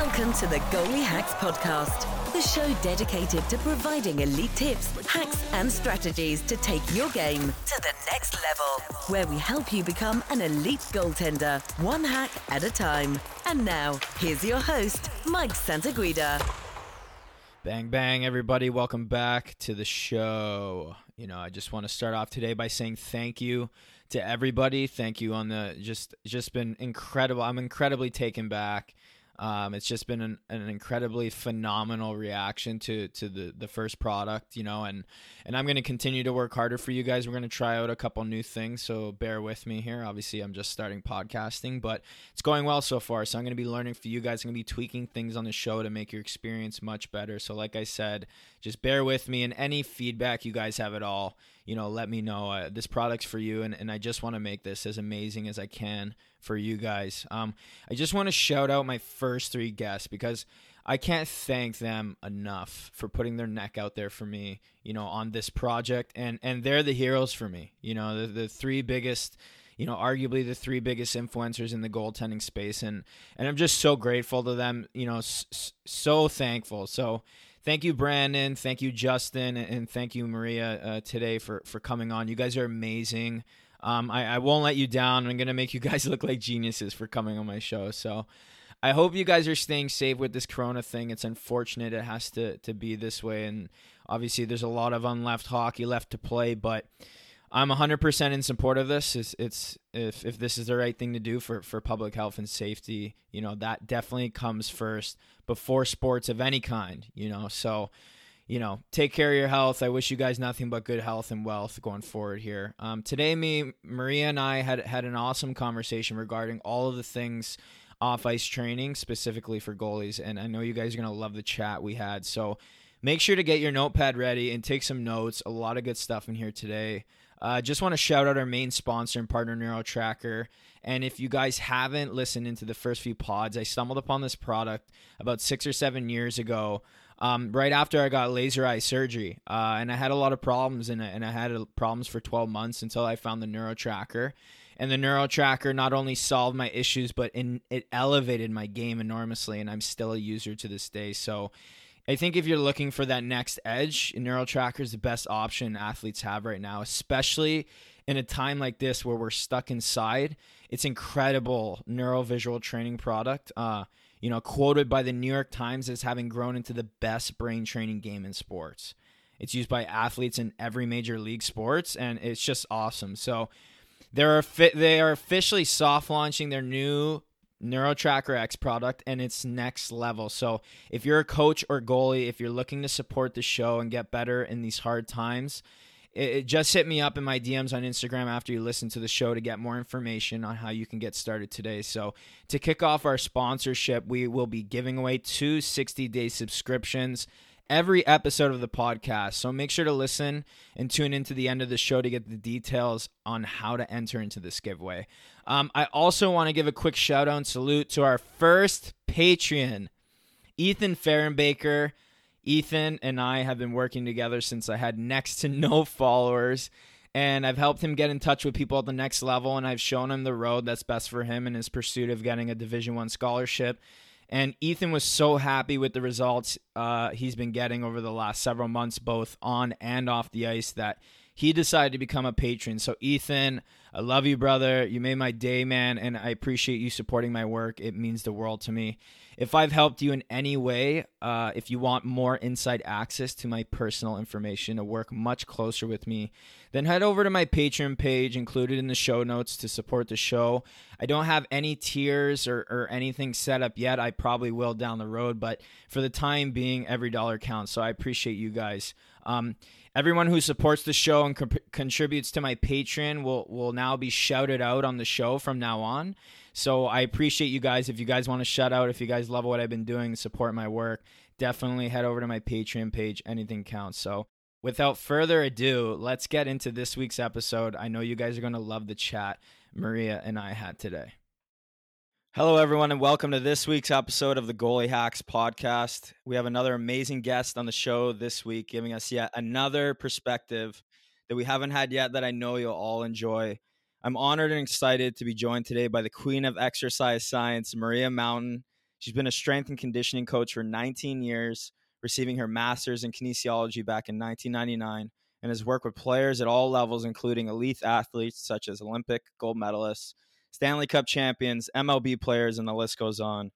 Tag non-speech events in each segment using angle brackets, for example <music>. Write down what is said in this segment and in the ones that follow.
Welcome to the Goalie Hacks Podcast, the show dedicated to providing elite tips, hacks, and strategies to take your game to the next level, where we help you become an elite goaltender, one hack at a time. And now, here's your host, Mike Santaguida. Bang, bang, everybody. Welcome back to the show. You know, I just want to start off today by saying thank you to everybody. Thank you on the just, just been incredible. I'm incredibly taken back um, it's just been an, an, incredibly phenomenal reaction to to the the first product, you know, and and I'm going to continue to work harder for you guys. We're going to try out a couple new things, so bear with me here. Obviously, I'm just starting podcasting, but it's going well so far. So I'm going to be learning for you guys. I'm going to be tweaking things on the show to make your experience much better. So like I said, just bear with me and any feedback you guys have at all you know, let me know. Uh, this product's for you, and, and I just want to make this as amazing as I can for you guys. Um, I just want to shout out my first three guests because I can't thank them enough for putting their neck out there for me, you know, on this project, and and they're the heroes for me. You know, the the three biggest you know, arguably the three biggest influencers in the goaltending space, and and I'm just so grateful to them. You know, s- so thankful. So thank you, Brandon. Thank you, Justin, and thank you, Maria, uh, today for for coming on. You guys are amazing. Um, I, I won't let you down. I'm gonna make you <laughs> guys look like geniuses for coming on my show. So. I hope you guys are staying safe with this corona thing. It's unfortunate it has to, to be this way. And obviously, there's a lot of unleft hockey left to play. But I'm 100% in support of this. It's, it's if, if this is the right thing to do for, for public health and safety, you know, that definitely comes first before sports of any kind, you know. So, you know, take care of your health. I wish you guys nothing but good health and wealth going forward here. Um, today, me, Maria, and I had had an awesome conversation regarding all of the things off ice training, specifically for goalies. And I know you guys are gonna love the chat we had. So make sure to get your notepad ready and take some notes. A lot of good stuff in here today. Uh, just want to shout out our main sponsor and partner, NeuroTracker. And if you guys haven't listened into the first few pods, I stumbled upon this product about six or seven years ago. Um, right after I got laser eye surgery, uh, and I had a lot of problems, and, and I had problems for 12 months until I found the neuro tracker. And the neuro tracker not only solved my issues, but in, it elevated my game enormously, and I'm still a user to this day. So I think if you're looking for that next edge, neuro tracker is the best option athletes have right now, especially in a time like this where we're stuck inside. It's incredible neurovisual training product. Uh, you know, quoted by the New York Times as having grown into the best brain training game in sports. It's used by athletes in every major league sports, and it's just awesome. So, they're they are officially soft launching their new NeuroTracker X product and it's next level. So, if you're a coach or goalie, if you're looking to support the show and get better in these hard times, it, just hit me up in my DMs on Instagram after you listen to the show to get more information on how you can get started today. So, to kick off our sponsorship, we will be giving away two 60 day subscriptions every episode of the podcast. So make sure to listen and tune into the end of the show to get the details on how to enter into this giveaway. Um, I also want to give a quick shout out and salute to our first Patreon, Ethan Fahrenbaker. Ethan and I have been working together since I had next to no <laughs> followers. And I've helped him get in touch with people at the next level, and I've shown him the road that's best for him in his pursuit of getting a Division One scholarship. And Ethan was so happy with the results uh, he's been getting over the last several months, both on and off the ice, that he decided to become a patron. So, Ethan, I love you, brother. You made my day, man, and I appreciate you supporting my work. It means the world to me. If I've helped you in any way, uh, if you want more inside access to my personal information to work much closer with me, then head over to my Patreon page included in the show notes to support the show. I don't have any tiers or, or anything set up yet. I probably will down the road, but for the time being, every dollar counts. So I appreciate you guys. Um, everyone who supports the show and co- contributes to my Patreon will will now be shouted out on the show from now on. So I appreciate you guys. If you guys want to shout out, if you guys love what I've been doing, support my work, definitely head over to my Patreon page. Anything counts. So without further ado, let's get into this week's episode. I know you guys are going to love the chat Maria and I had today. Hello, everyone, and welcome to this week's episode of the Goalie Hacks podcast. We have another amazing guest on the show this week, giving us yet another perspective that we haven't had yet that I know you'll all enjoy. I'm honored and excited to be joined today by the queen of exercise science, Maria Mountain. She's been a strength and conditioning coach for 19 years, receiving her master's in kinesiology back in 1999, and has worked with players at all levels, including elite athletes such as Olympic gold medalists, Stanley Cup champions, MLB players, and the list goes on.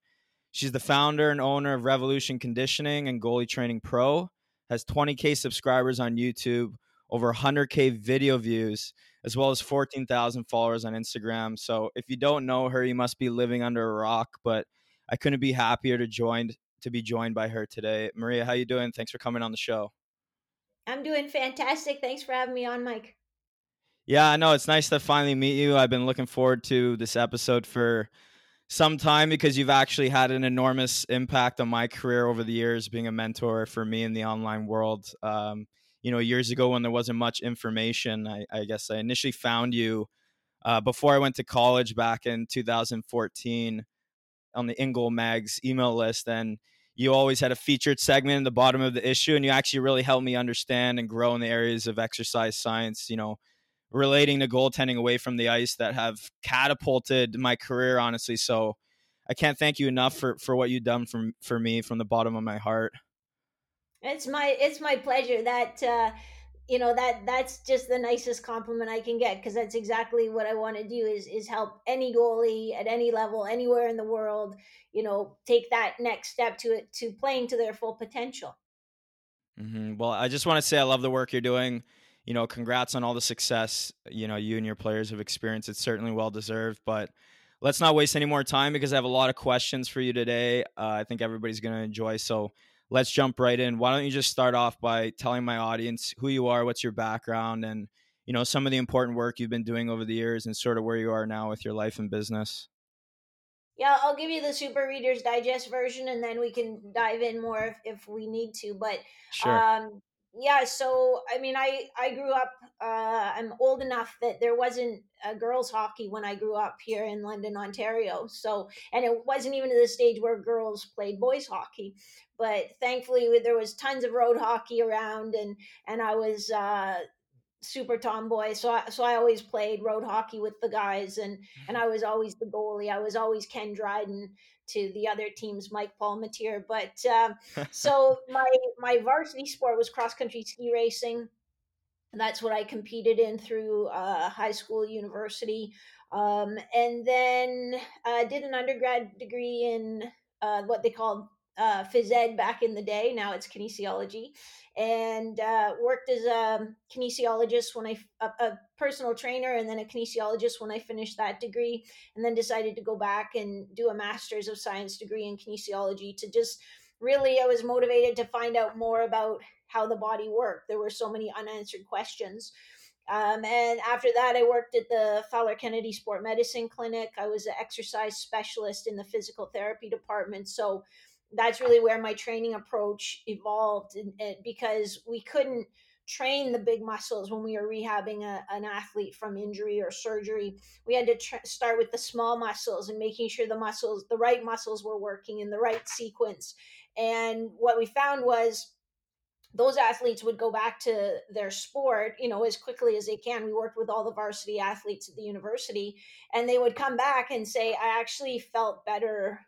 She's the founder and owner of Revolution Conditioning and Goalie Training Pro, has 20K subscribers on YouTube, over 100K video views, as well as 14,000 followers on Instagram. So if you don't know her, you must be living under a rock. But I couldn't be happier to join to be joined by her today. Maria, how you doing? Thanks for coming on the show. I'm doing fantastic. Thanks for having me on, Mike. Yeah, I know it's nice to finally meet you. I've been looking forward to this episode for some time because you've actually had an enormous impact on my career over the years, being a mentor for me in the online world. Um, you know, years ago when there wasn't much information, I, I guess I initially found you uh, before I went to college back in 2014 on the InGoal Mags email list. And you always had a featured segment in the bottom of the issue, and you actually really helped me understand and grow in the areas of exercise science, you know, relating to goaltending away from the ice that have catapulted my career, honestly. So I can't thank you enough for, for what you've done for, for me from the bottom of my heart. It's my it's my pleasure that uh, you know that that's just the nicest compliment I can get because that's exactly what I want to do is is help any goalie at any level anywhere in the world you know take that next step to it to playing to their full potential. Mm-hmm. Well, I just want to say I love the work you're doing. You know, congrats on all the success you know you and your players have experienced. It's certainly well deserved, but let's not waste any more time because I have a lot of questions for you today. Uh, I think everybody's going to enjoy. So let's jump right in. Why don't you just start off by telling my audience who you are, what's your background, and you know some of the important work you've been doing over the years, and sort of where you are now with your life and business. Yeah, I'll give you the Super Readers Digest version, and then we can dive in more if, if we need to. But sure. um, yeah so i mean i i grew up uh i'm old enough that there wasn't a girls hockey when i grew up here in london ontario so and it wasn't even to the stage where girls played boys hockey but thankfully there was tons of road hockey around and and i was uh super tomboy so I, so I always played road hockey with the guys and and I was always the goalie I was always Ken Dryden to the other team's Mike Palmateer. But um, <laughs> so my my varsity sport was cross country ski racing. And that's what I competed in through uh, high school, university, um, and then I uh, did an undergrad degree in uh, what they called uh, phys ed back in the day. Now it's kinesiology, and uh, worked as a kinesiologist when I a, a, personal trainer and then a kinesiologist when I finished that degree, and then decided to go back and do a master's of science degree in kinesiology to just really I was motivated to find out more about how the body worked. There were so many unanswered questions. Um, and after that, I worked at the Fowler Kennedy Sport Medicine Clinic. I was an exercise specialist in the physical therapy department. So that's really where my training approach evolved and, and because we couldn't train the big muscles when we were rehabbing a, an athlete from injury or surgery. We had to tr- start with the small muscles and making sure the muscles the right muscles were working in the right sequence. And what we found was those athletes would go back to their sport you know as quickly as they can. We worked with all the varsity athletes at the university and they would come back and say i actually felt better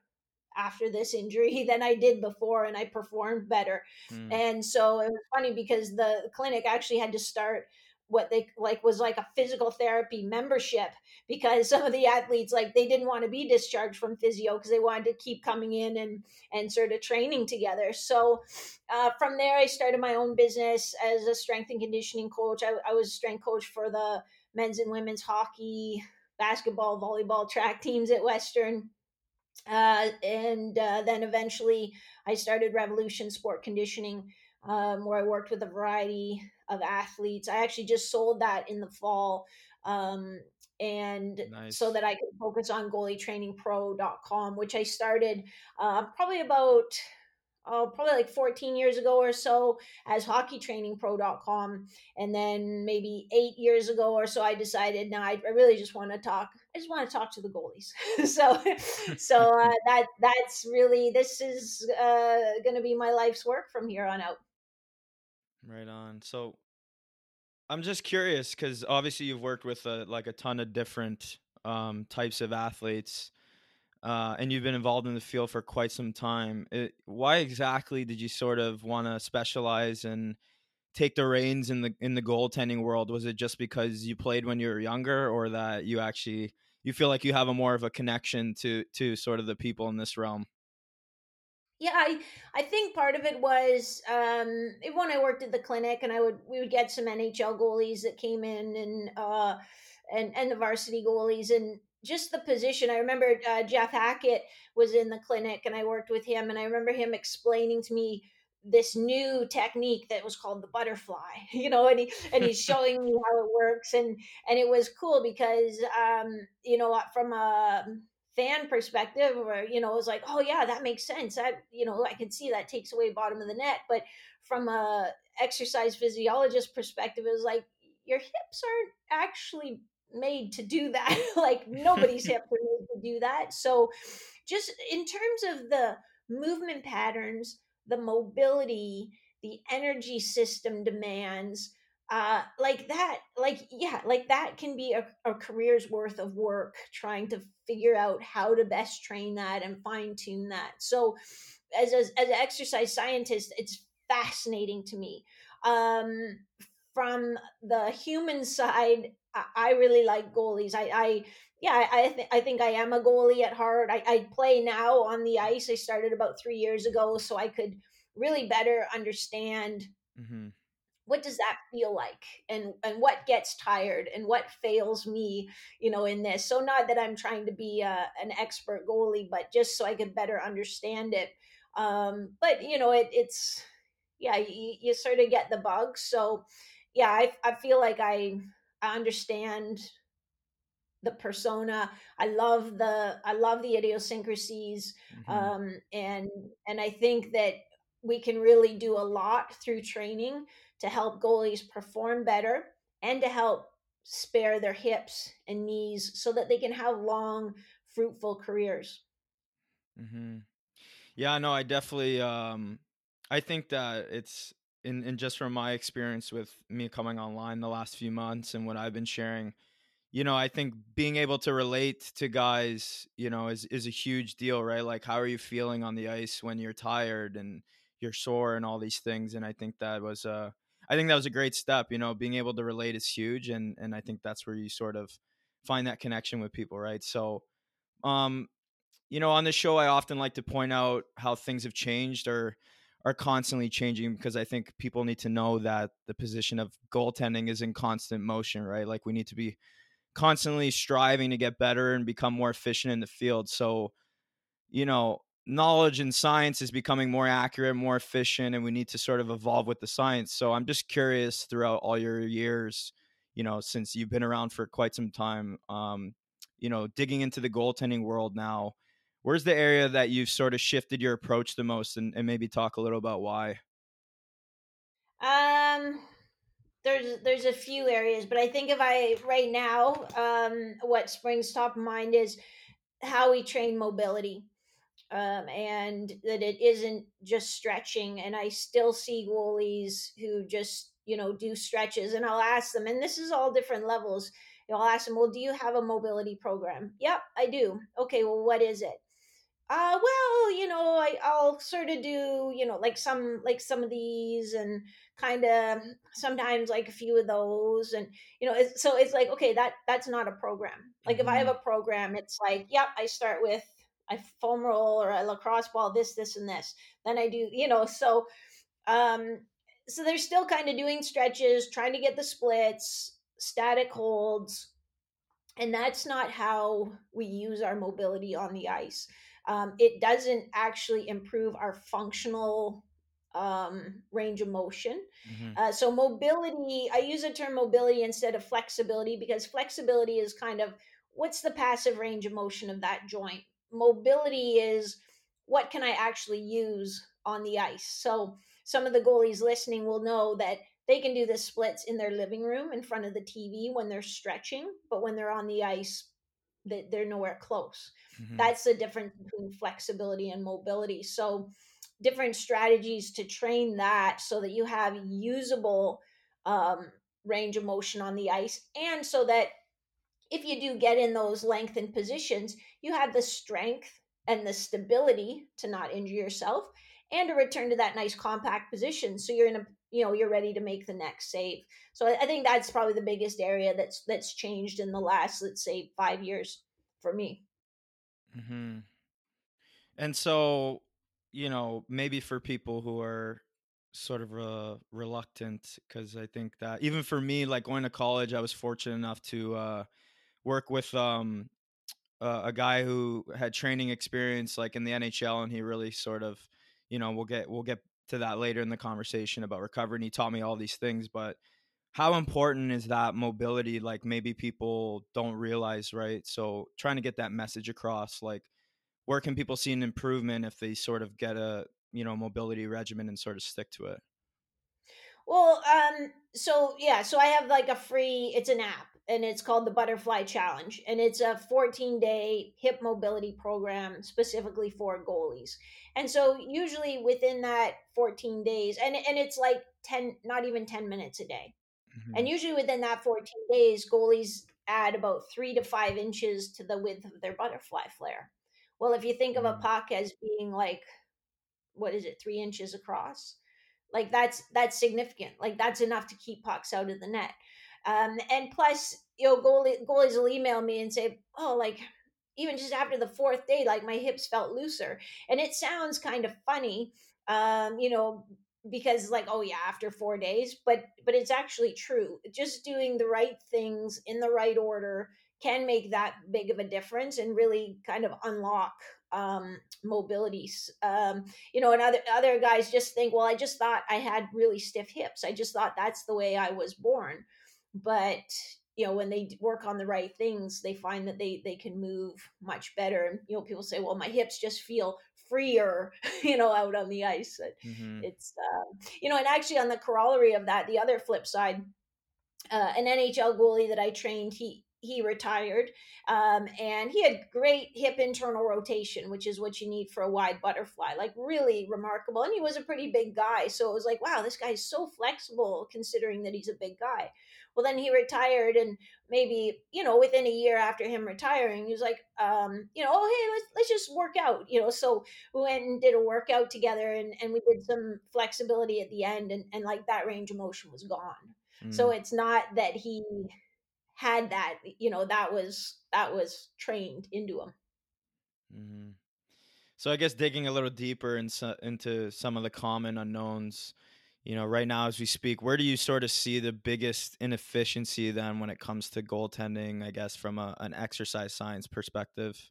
after this injury <laughs> than I did before and I performed better. Mm. And so it was funny because the clinic actually had to start what they like was like a physical therapy membership because <laughs> some of the athletes like they didn't want to be discharged from physio because they wanted to keep coming in and and sort of training together so uh, from there i started my own business as a strength and conditioning coach I, I was a strength coach for the men's and women's hockey basketball volleyball track teams at western uh, and uh, then eventually I started Revolution Sport Conditioning, um, where I worked with a variety of athletes. I actually just sold that in the fall. Um, and nice. so that I could focus on goalietrainingpro.com, which I started uh, probably about oh, probably like 14 years ago or so as hockeytrainingpro.com. And then maybe eight years ago or so, I decided, now I, I really just want to talk. I just want to talk to the goalies. <laughs> so, so <laughs> uh, that, that's really, this is uh, going to be my life's work from here on out. Right on. So I'm just curious because obviously you've worked with a, like a ton of different um, types of athletes uh, and you've been involved in the field for quite some time. It, why exactly did you sort of want to specialize and take the reins in the in the goaltending world? Was it just because you played when you were younger, or that you actually you feel like you have a more of a connection to to sort of the people in this realm? Yeah, I I think part of it was um, when I worked at the clinic, and I would we would get some NHL goalies that came in, and uh, and and the varsity goalies, and just the position. I remember uh, Jeff Hackett was in the clinic, and I worked with him, and I remember him explaining to me this new technique that was called the butterfly <laughs> you know and he and he's <laughs> showing me how it works and and it was cool because um you know from a fan perspective or you know it was like oh yeah that makes sense. That you know i can see that takes away bottom of the net. But from a exercise physiologist perspective it was like your hips aren't actually made to do that. <laughs> Like nobody's hips are made to do that. So just in terms of the movement patterns the mobility the energy system demands uh like that like yeah like that can be a, a career's worth of work trying to figure out how to best train that and fine tune that. So as, as an exercise scientist it's fascinating to me. Um from the human side i, I really like goalies. I i yeah i th- i think i am a goalie at heart. I, I play now on the ice. I started about three years ago so i could really better understand mm-hmm. what does that feel like? And and what gets tired and what fails me you know in this. So not that i'm trying to be uh, an expert goalie but just so i could better understand it. Um but you know it, it's yeah you, you sort of get the bug. So yeah i, I feel like i i understand the persona i love the i love the idiosyncrasies mm-hmm. um and and i think that we can really do a lot through training to help goalies perform better and to help spare their hips and knees so that they can have long, fruitful careers. Mm-hmm. Yeah, no, I definitely, um, I think that it's, in, in just from my experience with me coming online the last few months and what I've been sharing, you know, I think being able to relate to guys, you know, is is a huge deal, right? Like how are you feeling on the ice when you're tired and you're sore and all these things and I think that was uh I think that was a great step. You know, being able to relate is huge, and and I think that's where you sort of find that connection with people, right? So, um, you know, on the show, I often like to point out how things have changed or are constantly changing because I think people need to know that the position of goaltending is in constant motion, right? Like we need to be constantly striving to get better and become more efficient in the field. So, you know, knowledge and science is becoming more accurate, more efficient, and we need to sort of evolve with the science. So I'm just curious throughout all your years, you know, since you've been around for quite some time, um, you know, digging into the goaltending world now, where's the area that you've sort of shifted your approach the most and, and maybe talk a little about why? Um, there's there's a few areas, but I think if I right now, um, what springs top of mind is how we train mobility um, and that it isn't just stretching. And I still see goalies who just, you know, do stretches and I'll ask them, and this is all different levels. You know, I'll ask them, well, do you have a mobility program? Yep, I do. Okay, well, what is it? Uh, well, you know, I, I'll sort of do, you know, like some, like some of these and kind of sometimes like a few of those. And, you know, it's, so it's like, okay, that, that's not a program. Like mm-hmm. if I have mm-hmm. a program, it's like, yep, I start with I foam roll or a lacrosse ball, this, this, and this. Then I do, you know, so um so they're still kind of doing stretches, trying to get the splits, static holds, and that's not how we use our mobility on the ice. Um, it doesn't actually improve our functional um, range of motion. Mm-hmm. Uh, so mobility, I use the term mobility instead of flexibility because flexibility is kind of what's the passive range of motion of that joint mobility is what can I actually use on the ice. So some of the goalies listening will know that they can do the splits in their living room in front of the TV when they're stretching, but when they're on the ice, they're nowhere close. Mm-hmm. That's the difference between flexibility and mobility. So different strategies to train that so that you have usable um, range of motion on the ice and so that if you do get in those lengthened positions, you have the strength and the stability to not injure yourself and to return to that nice compact position so you're in a you know you're ready to make the next save so i think that's probably the biggest area that's that's changed in the last let's say five years for me mm-hmm. and so you know maybe for people who are sort of uh, reluctant because i think that even for me like going to college i was fortunate enough to uh, work with um, uh, a guy who had training experience like in the NHL, and he really sort of, you know, we'll get we'll get to that later in the conversation about recovery. And he taught me all these things, but how important is that mobility? Like maybe people don't realize, right? So trying to get that message across, like where can people see an improvement if they sort of get a you know mobility regimen and sort of stick to it? Well, um, so yeah, so I have like a free. It's an app and it's called the Butterfly Challenge. And it's a 14 day hip mobility program specifically for goalies. And so, usually within that 14 days, and, and it's like 10, not even 10 minutes a day. Mm-hmm. And usually within that 14 days, goalies add about three to five inches to the width of their butterfly flare. Well, if you think mm-hmm. of a mm. puck as being like, what is it, three inches across? Like that's that's significant. Like that's enough to keep pucks out of the net. Um, and plus, you know, goalie, goalies will email me and say, oh, like, even just after the fourth day, like my hips felt looser. And it sounds kind of funny, um, you know, because like, oh yeah, after four days, but but it's actually true. Just doing the right things in the right order can make that big of a difference and really kind of unlock um mobilities um you know and other other guys just think well i just thought i had really stiff hips i just thought that's the way i was born but you know when they work on the right things they find that they they can move much better and you know people say well my hips just feel freer <laughs> you know out on the ice mm-hmm. it's um, you know and actually on the corollary of that the other flip side uh, an nhl goalie that i trained he he retired um, and he had great hip internal rotation which is what you need for a wide butterfly like really remarkable and he was a pretty big guy so it was like wow this guy's so flexible considering that he's a big guy well, then he retired, and maybe you know within a year after him retiring, he was like, um, you know, oh hey, let's let's just work out, you know. So we went and did a workout together, and and we did some flexibility at the end, and and like that range of motion was gone. Mm. So it's not that he had that, you know, that was that was trained into him. Mm-hmm. So I guess digging a little deeper in, into some of the common unknowns you know, right now as we speak, where do you sort of see the biggest inefficiency then when it comes to goaltending, I guess, from a, an exercise science perspective?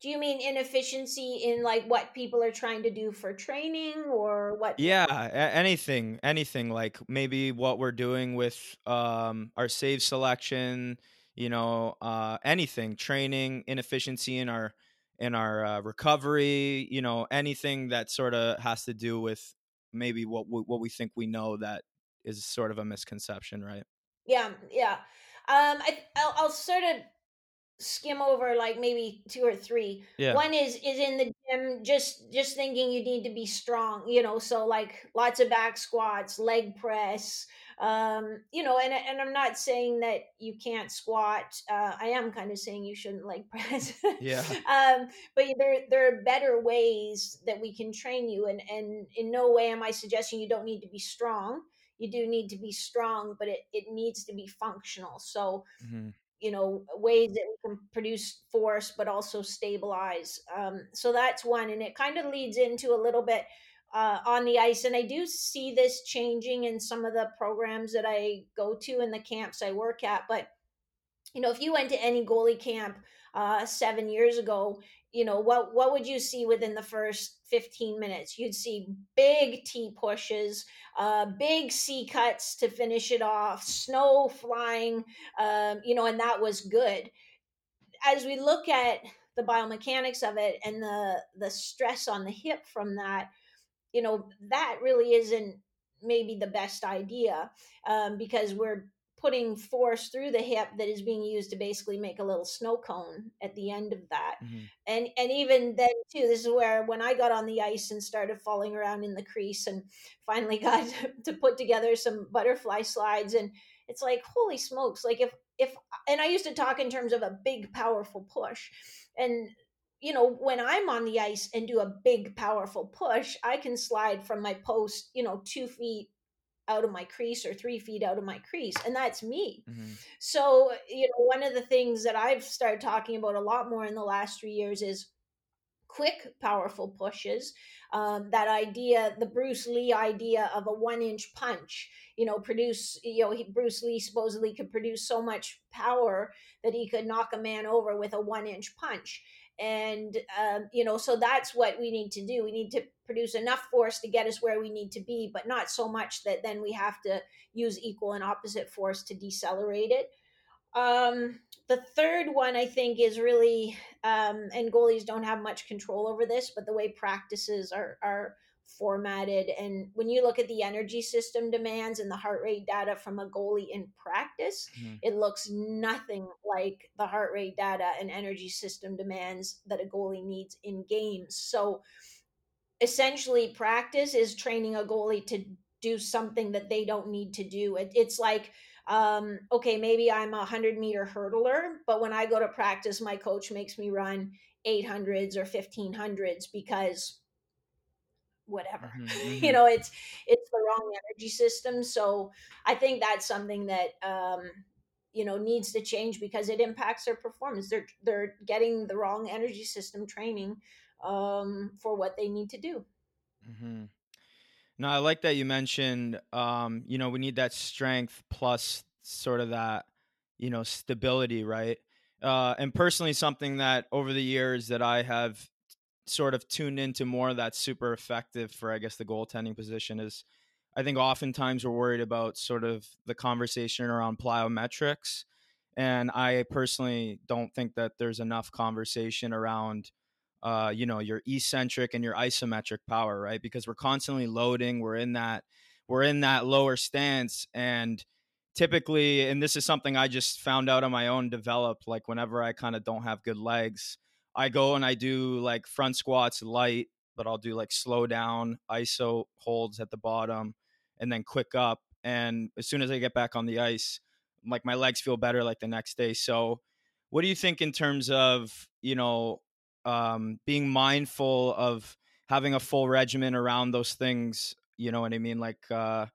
Do you mean inefficiency in like what people are trying to do for training or what? Yeah, anything, anything like maybe what we're doing with um, our save selection, you know, uh, anything, training, inefficiency in our in our uh, recovery, you know, anything that sort of has to do with maybe what what we think we know that is sort of a misconception, right? Yeah, yeah. Um, I, I'll, I'll sort of skim over like maybe two or three. Yeah. One is is in the gym, just just thinking you need to be strong, you know. So like lots of back squats, leg press, um, you know. And and I'm not saying that you can't squat. Uh, I am kind of saying you shouldn't leg <laughs> press. yeah. Um, but there there are better ways that we can train you, and and in no way am I suggesting you don't need to be strong. You do need to be strong, but it, it needs to be functional. So, mm-hmm you know ways that we can produce force but also stabilize um, so that's one and it kind of leads into a little bit uh, on the ice and i do see this changing in some of the programs that i go to in the camps i work at but you know if you went to any goalie camp uh, seven years ago you know what what would you see within the first 15 minutes? You'd see big t pushes uh, big c cuts to finish it off snow flying um, you know and that was good. As we look at the biomechanics of it and the the stress on the hip from that you know that really isn't maybe the best idea um, because we're putting force through the hip that is being used to basically make a little snow cone at the end of that mm-hmm. and and even then too this is where when i got on the ice and started falling around in the crease and finally <laughs> got to put together some butterfly slides and it's like holy smokes like if if and I used to talk in terms of a big powerful push and you know when I'm on the ice and do a big powerful push I can slide from my post you know 2 feet out of my crease or 3 feet out of my crease and that's me mm-hmm. so you know one of the things that I've started talking about a lot more in the last 3 years is quick powerful pushes um, that idea the bruce lee idea of a one inch punch you know produce you know he, bruce lee supposedly could produce so much power that he could knock a man over with a one inch punch. And um, you know so that's what we need to do. We need to produce enough force to get us where we need to be but not so much that then we have to use equal and opposite force to decelerate it um, the third one I think is really, um, and goalies don't have much control over this, but the way practices are are formatted, and when you look at the energy system demands and the heart rate data from a goalie in practice, mm-hmm. it looks nothing like the heart rate data and energy system demands that a goalie needs in games. So essentially, practice is training a goalie to do something that they don't need to do. It, it's like um, okay, maybe I'm a 100 meter hurdler, but when I go to practice, my coach makes me run 800s or 1500s because whatever mm-hmm, <laughs> mm-hmm. you know it's it's the wrong energy system so i think that's something that um you know needs to change because it impacts their performance they're they're getting the wrong energy system training um for what they need to do mm-hmm. No, I like that you mentioned, um, you know, we need that strength plus sort of that, you know, stability, right? Uh, and personally, something that over the years that I have sort of tuned into more that's super effective for, I guess, the goaltending position is I think oftentimes we're worried about sort of the conversation around plyometrics. And I personally don't think that there's enough conversation around uh, you know, your eccentric and your isometric power, right? Because we're constantly loading. We're in that we're in that lower stance, and typically, and this is something I just found out on my own, developed. Like whenever I kind of don't have good legs, I go and I do like front squats light, but I'll do like slow down iso holds at the bottom, and then quick up. And as soon as I get back on the ice, like my legs feel better like the next day. So, what do you think in terms of you know um, being mindful of having a full regimen around those things. You know what I mean? Like uh,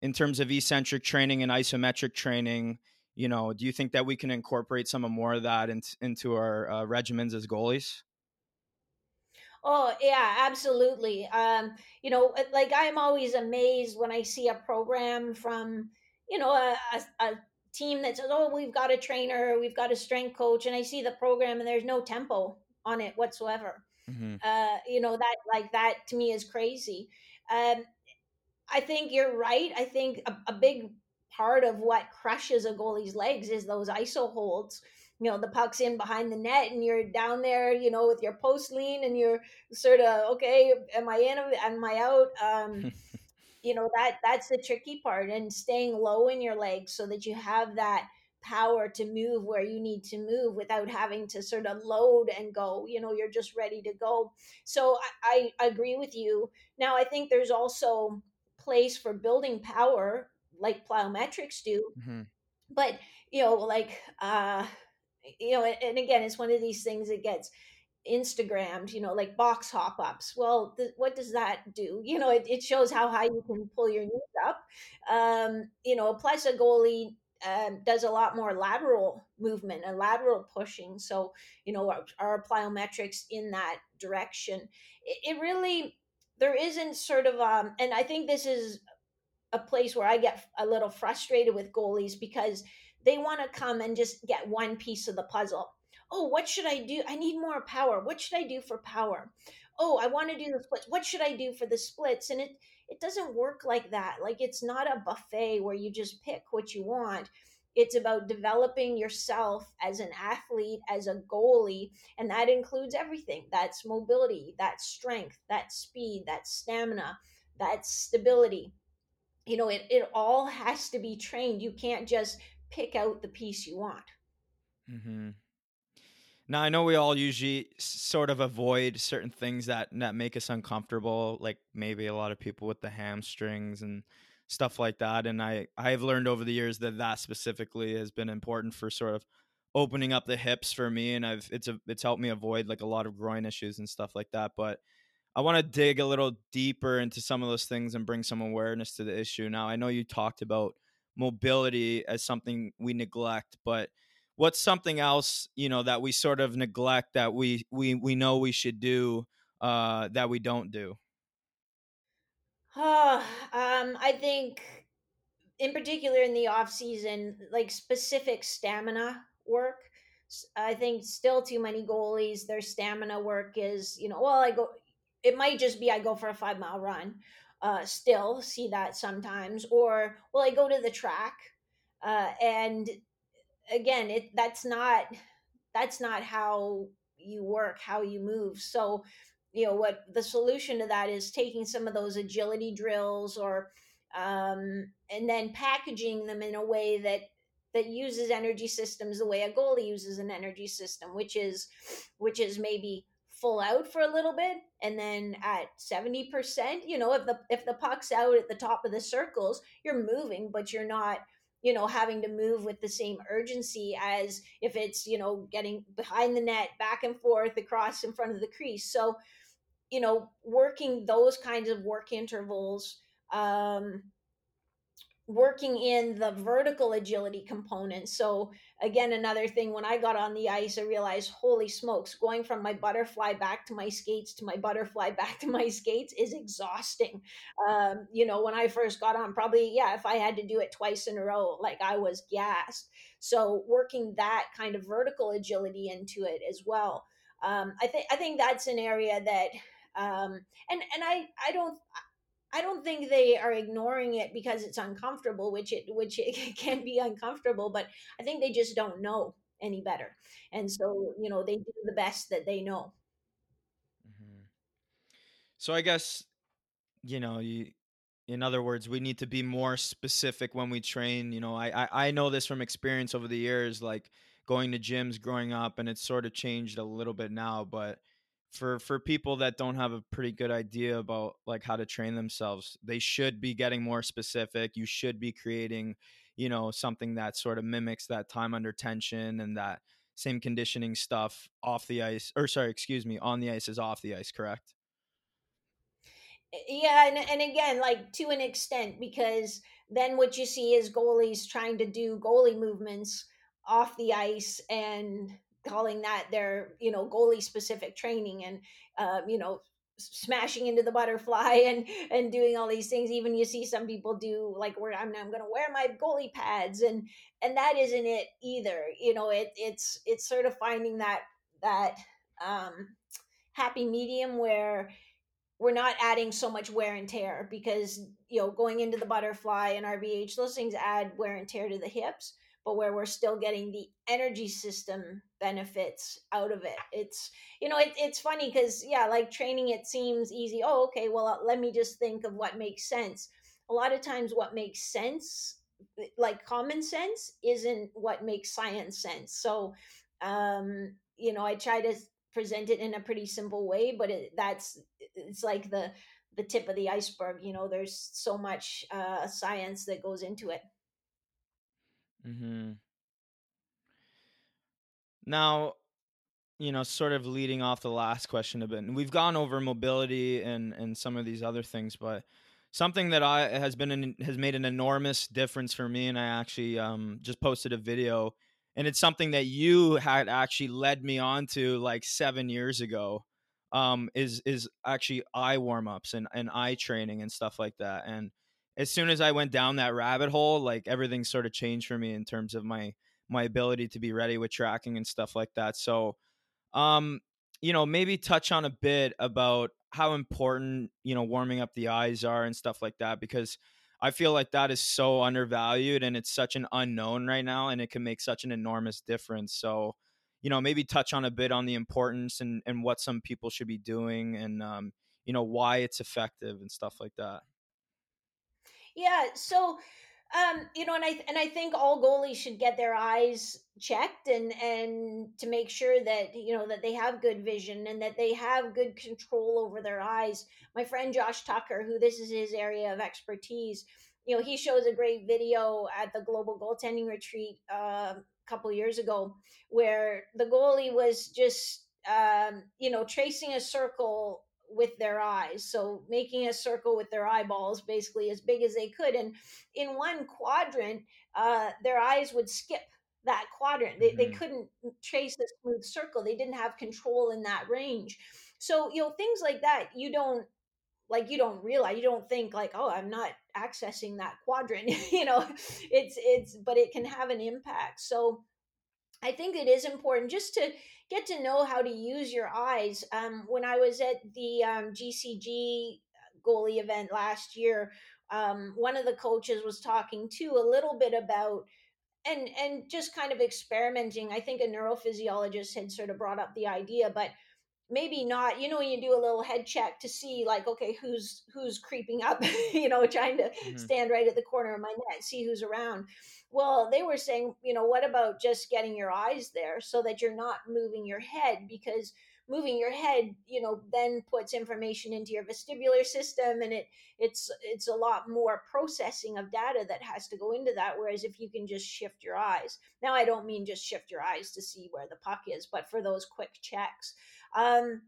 in terms of eccentric training and isometric training, you know, do you think that we can incorporate some of more of that in, into our uh, regimens as goalies? Oh yeah, absolutely. Um, you know, like I'm always amazed when I see a program from, you know, a, a, a team that says, "Oh, we've got a trainer, we've got a strength coach," and I see the program and there's no tempo on it whatsoever. Mm-hmm. Uh, you know that like that to me is crazy. Um, I think you're right. I think a, a big part of what crushes a goalie's legs is those iso holds you know the puck's in behind the net and you're down there you know with your post lean and you're sort of okay am i in am i out um <laughs> you know that that's the tricky part and staying low in your legs so that you have that power to move where you need to move without having to sort of load and go you know you're just ready to go. So i, I agree with you. Now i think there's also place for building power like plyometrics do mm-hmm. but you know like uh you know and again it's one of these things that gets instagrammed you know like box hop ups well th- what does that do? <laughs> You know it, it shows how high you can pull your knees up. Um you know plus a goalie um, does a lot more lateral movement and lateral pushing. So, you know, our, our plyometrics in that direction. It, it, really, there isn't sort of, um, and I think this is a place where I get a little frustrated with goalies because they want to come and just get one piece of the puzzle. Oh, what should I do? I need more power. What should I do for power? Oh, I want to do the splits. What should I do for the splits? And it it doesn't work like that. Like it's not a buffet where you just pick what you want. It's about developing yourself as an athlete, as a goalie, and that includes everything. That's mobility, that's strength, that's speed, that's stamina, that's stability. You know, it, it all has to be trained. You can't just pick out the piece you want. Mm-hmm. Now I know we all usually sort of avoid certain things that that make us uncomfortable, like maybe a lot of people with the hamstrings and stuff like that. And I I've learned over the years that that specifically has been important for sort of opening up the hips for me, and I've it's a it's helped me avoid like a lot of groin issues and stuff like that. But I want to dig a little deeper into some of those things and bring some awareness to the issue. Now, I know you talked about mobility as something we neglect, but what's something else you know that we sort of neglect that we we we know we should do uh, that we don't do? Oh, <sighs> um, I think in particular in the off season, like specific stamina work. I think still too many goalies, their stamina work is, you know, well, I go, it might just be I go for a five mile run. Uh, still see that sometimes, or well, I go to the track, uh, and again, it that's not that's not how you work, how you move. So, you know, what the solution to that is taking some of those agility drills, or um, and then packaging them in a way that that uses energy systems the way a goalie uses an energy system, which is which is maybe full out for a little bit and then at 70% you know if the if the puck's out at the top of the circles you're moving but you're not you know having to move with the same urgency as if it's you know getting behind the net back and forth across in front of the crease. So you know working those kinds of work intervals um working in the vertical agility component. So again, another thing when I got on the ice, I realized, holy smokes, going from my butterfly back to my skates to my butterfly <laughs> back to my skates is exhausting. Um, you know, when I first got on, probably yeah, if I had to do it twice in a row, like I was gassed. So working that kind of vertical agility into it as well. Um, I think I think that's an area that um, and and I I don't I don't think they are ignoring it because it's uncomfortable, which it which it <laughs> can be uncomfortable, but I think they just don't know any better. And so, you know, they do the best that they know. Mm-hmm. So I guess you know, you in other words, we need to be more specific when we train. You know, I, I, I know this from experience over the years, like going to gyms growing up, and it's sort of changed a little bit now. But for for people that don't have a pretty good idea about like how to train themselves they should be getting more specific you should be creating you know something that sort of mimics that time under tension and that same conditioning stuff off the ice or sorry excuse me on the ice is off the ice correct? Eh, yeah and, and again like to an extent because then what you see is goalies trying to do goalie movements off the ice and calling that their you know goalie specific training and uh, you know smashing into the butterfly <laughs> and and doing all these things. Even you see some people do like where i'm, I'm gonna wear my goalie pads and and that isn't it either. You know it it's it's sort of finding that that um happy medium where we're not adding so much wear and tear because you know going into the butterfly and RVH those things add wear and tear to the hips but where we're still getting the energy system benefits out of it. It's you know it, it's funny because yeah, like training it seems easy. Oh, okay, well uh, let me just think of what makes sense. A lot of times, what makes sense, eh, like common sense, isn't what makes science sense. So, um, you know, I try to present it in a pretty simple way, but it, that's it's like the the tip of the iceberg. You know, there's so much uh, science that goes into it. Mm-hmm. Now, you know, sort of leading off the last question a bit, and we've gone over mobility and and some of these other things, but something that I has been an, has made an enormous difference for me, and I actually um, just posted a video, and it's something that you had actually led me on to like seven years ago. Um, is is actually eye warm ups and, and eye training and stuff like that, and as soon as I went down that rabbit hole, like everything sort of changed for me in terms of my my ability to be ready with tracking and stuff like that. So, um, you know, maybe touch on a bit about how important you know warming up the eyes are and stuff like that because I feel like that is so undervalued and it's such an unknown right now and it can make such an enormous difference. So, you know, maybe touch on a bit on the importance and and what some people should be doing and um, you know why it's effective and stuff like that. Yeah, so um, you know, and I and I think all goalies should get their eyes checked and and to make sure that you know that they have good vision and that they have good control over their eyes. My friend Josh Tucker, who this is his area of expertise, you know, he shows a great video at the global goaltending retreat uh, a couple years ago where the goalie was just, um, you know, tracing a circle with their eyes. So making a circle with their eyeballs basically as big as they could. And in one quadrant, uh, their eyes would skip that quadrant. They, mm-hmm. they couldn't trace a smooth circle. They didn't have control in that range. So, you know, things like that, you don't like you don't realize you don't think like oh i'm not accessing that quadrant <laughs> you know it's it's but it can have an impact so i think it is important just to get to know how to use your eyes. Um, when i was at the um, gcg goalie event last year um, one of the coaches was talking too a little bit about and and just kind of experimenting. I think a neurophysiologist had sort of brought up the idea but maybe not you know when you do a little head check to see like okay who's who's creeping up <laughs> you know trying to mm-hmm. stand right at the corner of my net see who's around well they were saying you know what about just getting your eyes there so that you're not moving your head because moving your head you know then puts information into your vestibular system and it it's it's a lot more processing of data that has to go into that whereas if you can just shift your eyes now i don't mean just shift your eyes to see where the puck is but for those quick checks um,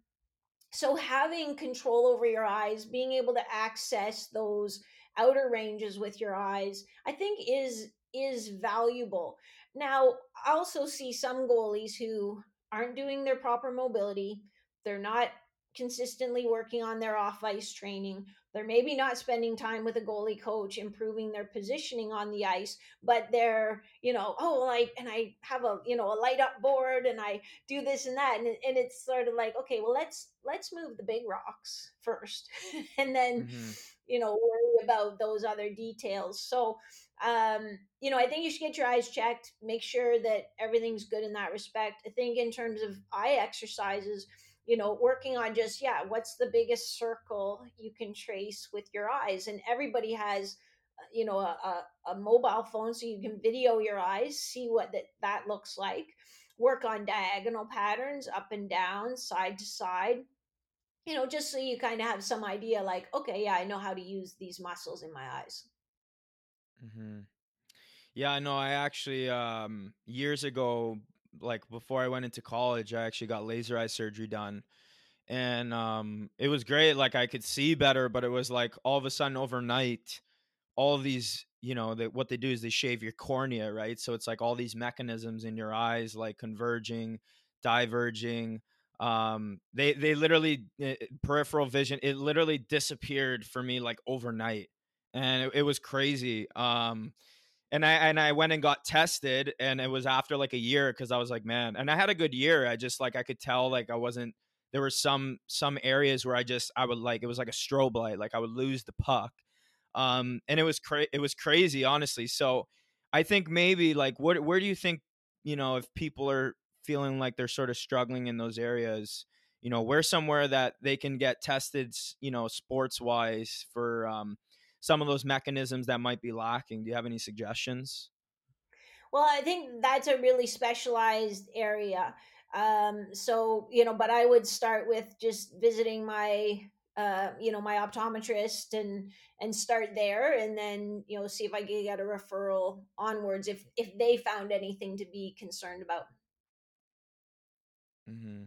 so having control over your eyes, being able to access those outer ranges with your eyes, I think is is valuable. Now, I also see some goalies who aren't doing their proper mobility. They're not consistently working on their off ice training. They're maybe not spending time with a goalie coach, improving their positioning on the ice, but they're, you know, oh, like, and I have a, you know, a light up board and I do this and that. And, and it's sort of like, okay, well, let's, let's move the big rocks first <laughs> and then, mm-hmm. you know, worry about those other details. So, um, you know, I think you should get your eyes checked, make sure that everything's good in that respect. I think in terms of eye exercises, you know working on just yeah what's the biggest circle you can trace with your eyes and everybody has uh, you know a, a, mobile phone so you can video your eyes see what that, that looks like work on diagonal patterns up and down side to side you know just so you kind of have some idea like okay yeah i know how to use these muscles in my eyes mm-hmm. yeah i know i actually um years ago like before I went into college, I actually got laser eye surgery done. And um it was great. Like I could see better, but it was like all of a sudden overnight, all these, you know, that what they do is they shave your cornea, right? So it's like all these mechanisms in your eyes like converging, diverging. Um they they literally uh, peripheral vision, it literally disappeared for me like overnight. And it, it was crazy. Um and I and I went and got tested, and it was after like a year because I was like, man, and I had a good year. I just like I could tell like I wasn't. There were some some areas where I just I would like it was like a strobe light, like I would lose the puck, um, and it was cra- it was crazy, honestly. So I think maybe like what where do you think you know if people are feeling like they're sort of struggling in those areas, you know, where somewhere that they can get tested, you know, sports wise for um, some of those mechanisms that might be lacking. Do you have any suggestions? Well, I think that's a really specialized area. Um, so, you know, but I would start with just visiting my uh, you know, my optometrist and and start there and then, you know, see if I can get a referral onwards if if they found anything to be concerned about. Mm-hmm.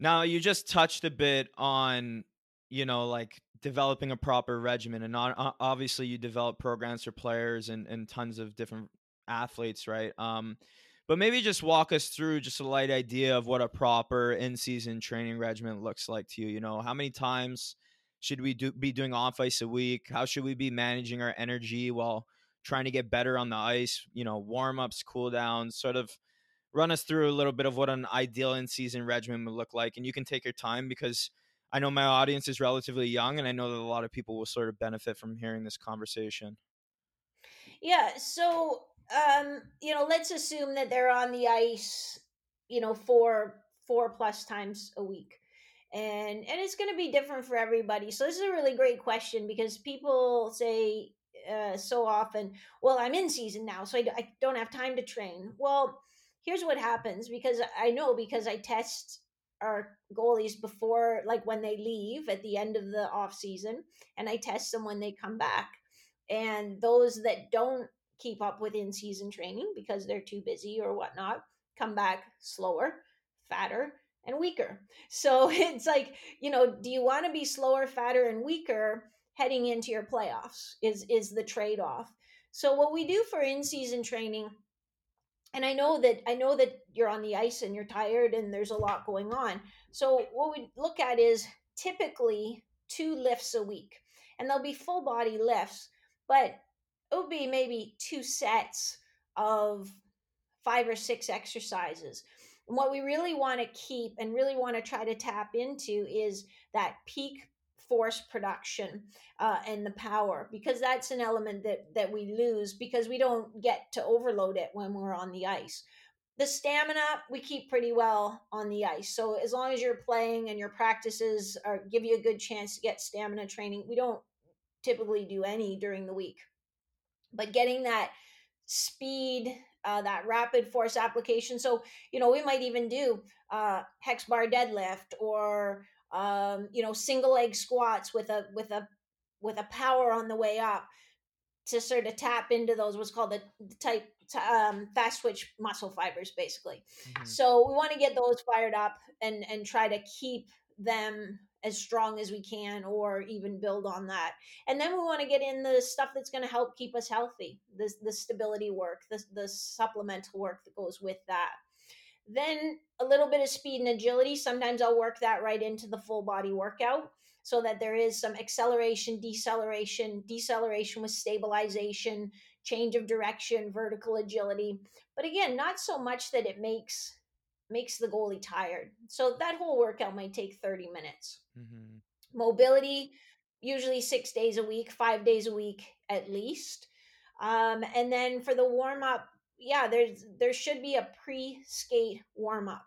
Now, you just touched a bit on, you know, like developing a proper regimen and not, obviously you develop programs for players and, and tons of different athletes right? Um, but maybe just walk us through just a light idea of what a proper in-season training regimen looks like to you you know? How many times should we do, be doing off ice a week? How should we be managing our energy while trying to get better on the ice? You know warm-ups cool downs sort of run us through a little bit of what an ideal in-season regimen would look like and you can take your time because I know my audience is relatively young, and I know that a lot of people will sort of benefit from hearing this conversation. Yeah. So, um, you know, let's assume that they're on the ice, you know, four four plus times a week, and and it's going to be different for everybody. So this is a really great question because people say uh, so often, "Well, I'm in season now, so I, I don't have time to train." Well, here's what happens because I know because I test our goalies before like when they leave at the end of the off season and I test them when they come back. And those that don't keep up with in season training because they're too busy or whatnot come back slower, fatter, and weaker. <laughs> So it's like, you know, do you want to be slower, fatter, and weaker heading into your playoffs? Is is the trade-off. So what we do for in-season training, and I know that I know that you're on the ice and you're tired and there's a lot going on. So what we look at is typically two lifts a week. And they'll be full body lifts, but it will be maybe two sets of five or six exercises. And what we really want to keep and really want to try to tap into is that peak force production uh, and the power because that's an element that that we lose because we don't get to overload it when we're on the ice. The stamina we keep pretty well on the ice so as long as you're playing and your practices are give you a good chance to get stamina training we don't typically do any during the week. But getting that speed uh, that rapid force application so you know we might even do uh, hex bar deadlift or um, you know single leg squats with a with a with a power on the way up to sort of tap into those what's called the, type um, fast twitch muscle fibers basically. Mm-hmm. so we want to get those fired up and and try to keep them as strong as we can or even build on that. And then we want to get in the stuff that's going to help keep us healthy the, the stability work the, the supplemental work that goes with that then a little bit of speed and agility sometimes i'll work that right into the full body workout so that there is some acceleration deceleration deceleration with stabilization change of direction vertical agility but again not so much that it makes makes the goalie tired. So that whole workout might take 30 minutes. Mm-hmm. Mobility, usually six days a week, five days a week at least. Um, and then for the warm up, yeah, there's there should be a pre skate warm up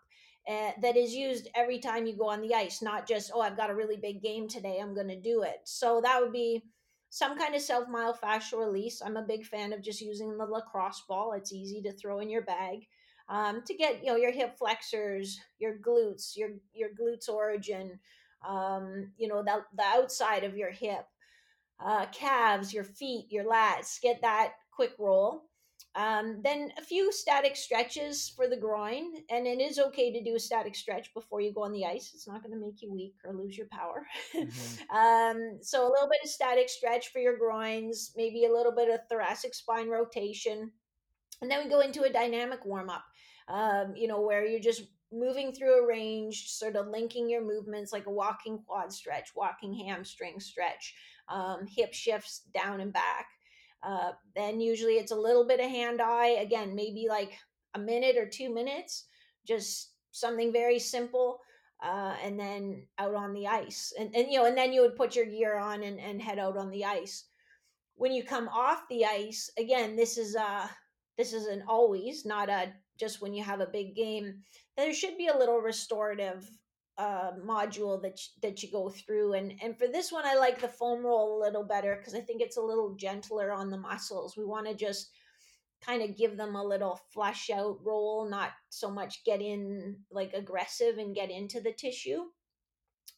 uh, that is used every time you go on the ice, not just oh I've got a really big game today, I'm going to do it. So that would be some kind of self myofascial release. I'm a big fan of just using the lacrosse ball. It's easy to throw in your bag um, to get you know your hip flexors, your glutes, your your glutes origin, um, you know the the outside of your hip, uh, calves, your feet, your lats. Get that quick roll. Um, then a few static stretches for the groin, and it is okay to do a static stretch before you go on the ice. It's not going to make you weak or lose your power. Mm-hmm. <laughs> um, so a little bit of static stretch for your groins, maybe a little bit of thoracic spine rotation, and then we go into a dynamic warm up um, you know, where you're just moving through a range, sort of linking your movements like a walking quad stretch, walking hamstring stretch, um, hip shifts down and back. Uh, then usually it's a little bit of hand eye, again, maybe like a minute or two minutes, just something very simple. Uh, and then out on the ice and, and you know and then you would put your gear on and, and head out on the ice when you come off the ice again this is uh this isn't always not a just when you have a big game there should be a little restorative uh, module that you, that you go through and and for this one i like the foam roll a little better because i think it's a little gentler on the muscles. We want to just kind of give them a little flush out roll not so much get in like aggressive and get into the tissue.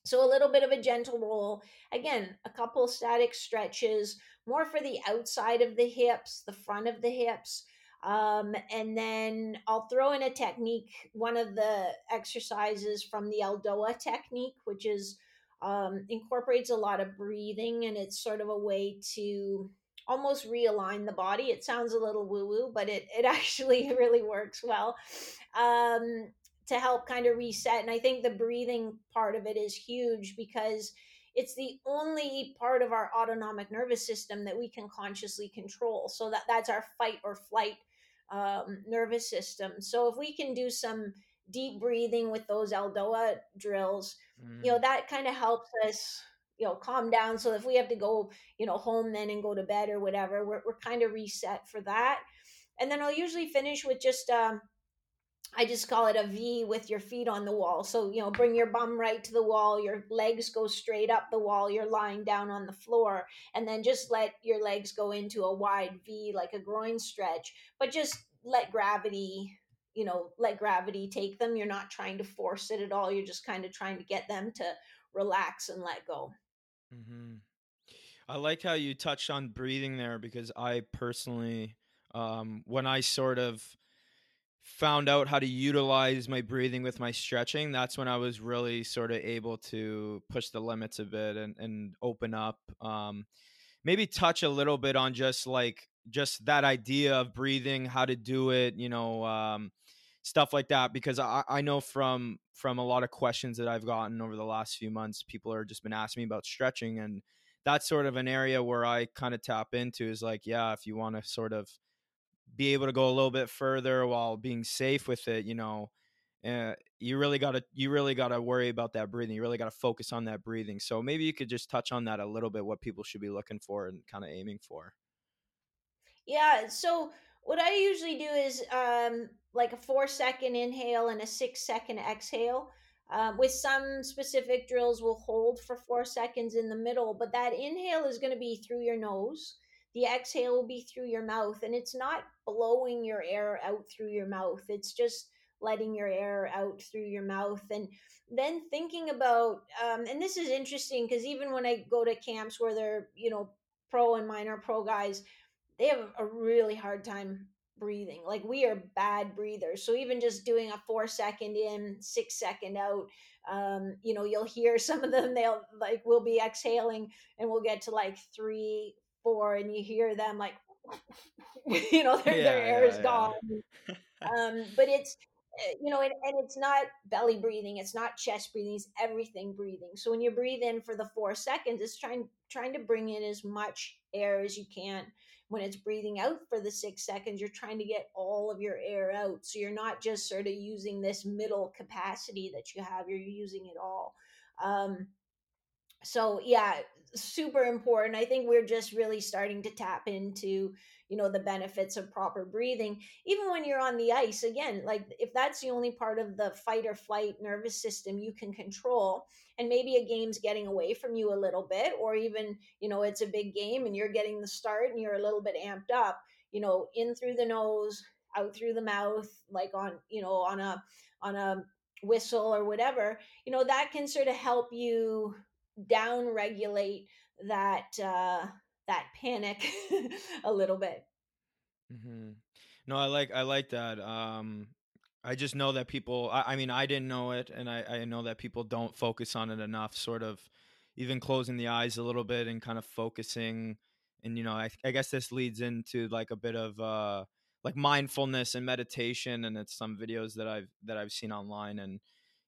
So a little bit of a gentle roll. Again a couple static stretches more for the outside of the hips the front of the hips um, and then I'll throw in a technique, one of the exercises from the Eldoa technique, which is um, incorporates a lot of breathing and it's sort of a way to almost realign the body. It sounds a little woo woo, but it, it <laughs> actually really works well um, to help kind of reset. And I think the breathing part of it is huge because it's the only part of our autonomic nervous system that we can consciously control. So that that's our fight or flight um, nervous system. So if we can do some deep breathing with those Eldoa drills, mm. you know, mm. that kind of helps us, you know, calm down. So if we have to go, you know, home then and go to bed or whatever, we're, we're kind of reset for that. And then I'll usually finish with just um, I just call it a V with your feet on the wall. So, you know, bring your bum right to the wall, your legs go straight up the wall, you're lying down on the floor, and then just let your legs go into a wide V like a groin stretch, but just let gravity, you know, let gravity take them. You're not trying to force it at all. You're just kind of trying to get them to relax and let go. Mm-hmm. I like how you touched on breathing there because I personally, um, when I sort of found out how to utilize my breathing with my stretching, that's when I was really sort of able to push the limits a bit and, and open up. Um, maybe touch a little bit on just like just that idea of breathing, how to do it, you know, um, stuff like that. Because I, I know from from a lot of questions that I've gotten over the last few months, people are just been asking me about stretching, and that's sort of an area where I kind of tap into is like, yeah, if you want to sort of be able to go a little bit further while being safe with it, you know, uh, you really got to you really got to worry about that breathing. You really got to focus on that breathing. So maybe you could just touch on that a little bit, what people should be looking for and kind of aiming for. Yeah. So what I usually do is um, like a four second inhale and a six second exhale. Um, with some specific drills, we'll hold for four seconds in the middle, but that inhale is going to be through your nose. The exhale will be through your mouth, and it's not blowing your air out through your mouth. It's just letting your air out through your mouth. And then thinking about, um, and this is interesting because even when I go to camps where they're, you know, pro and minor pro guys, they have a really hard time breathing. Like we are bad breathers. So even just doing a four second in, six second out, um, you know, you'll hear some of them, they'll like, we'll be exhaling and we'll get to like three, four, and you hear them like, <laughs> you know, their, yeah, their air yeah, is gone. um, but it's, Eh, you know, and, and it's not belly breathing, it's not chest breathing, it's everything breathing. So when you breathe in for the four seconds, it's trying trying to bring in as much air as you can. When it's breathing out for the six seconds, you're trying to get all of your air out. So you're not just sort of using this middle capacity that you have, you're using it all. Um, so yeah, super important. I think we're just really starting to tap into you know the benefits of proper breathing even when you're on the ice again like if that's the only part of the fight or flight nervous system you can control and maybe a game's getting away from you a little bit or even you know it's a big game and you're getting the start and you're a little bit amped up you know in through the nose out through the mouth like on you know on a on a whistle or whatever you know that can sort of help you down regulate that uh that panic <laughs> a little bit. Mm-hmm. No, I like I like that. Um, I just know that people. I, I, mean, I didn't know it, and I, I know that people don't focus on it enough. Sort of, even closing the eyes a little bit and kind of focusing. And you know, I, I guess this leads into like a bit of uh, like mindfulness and meditation, and it's some videos that I've that I've seen online, and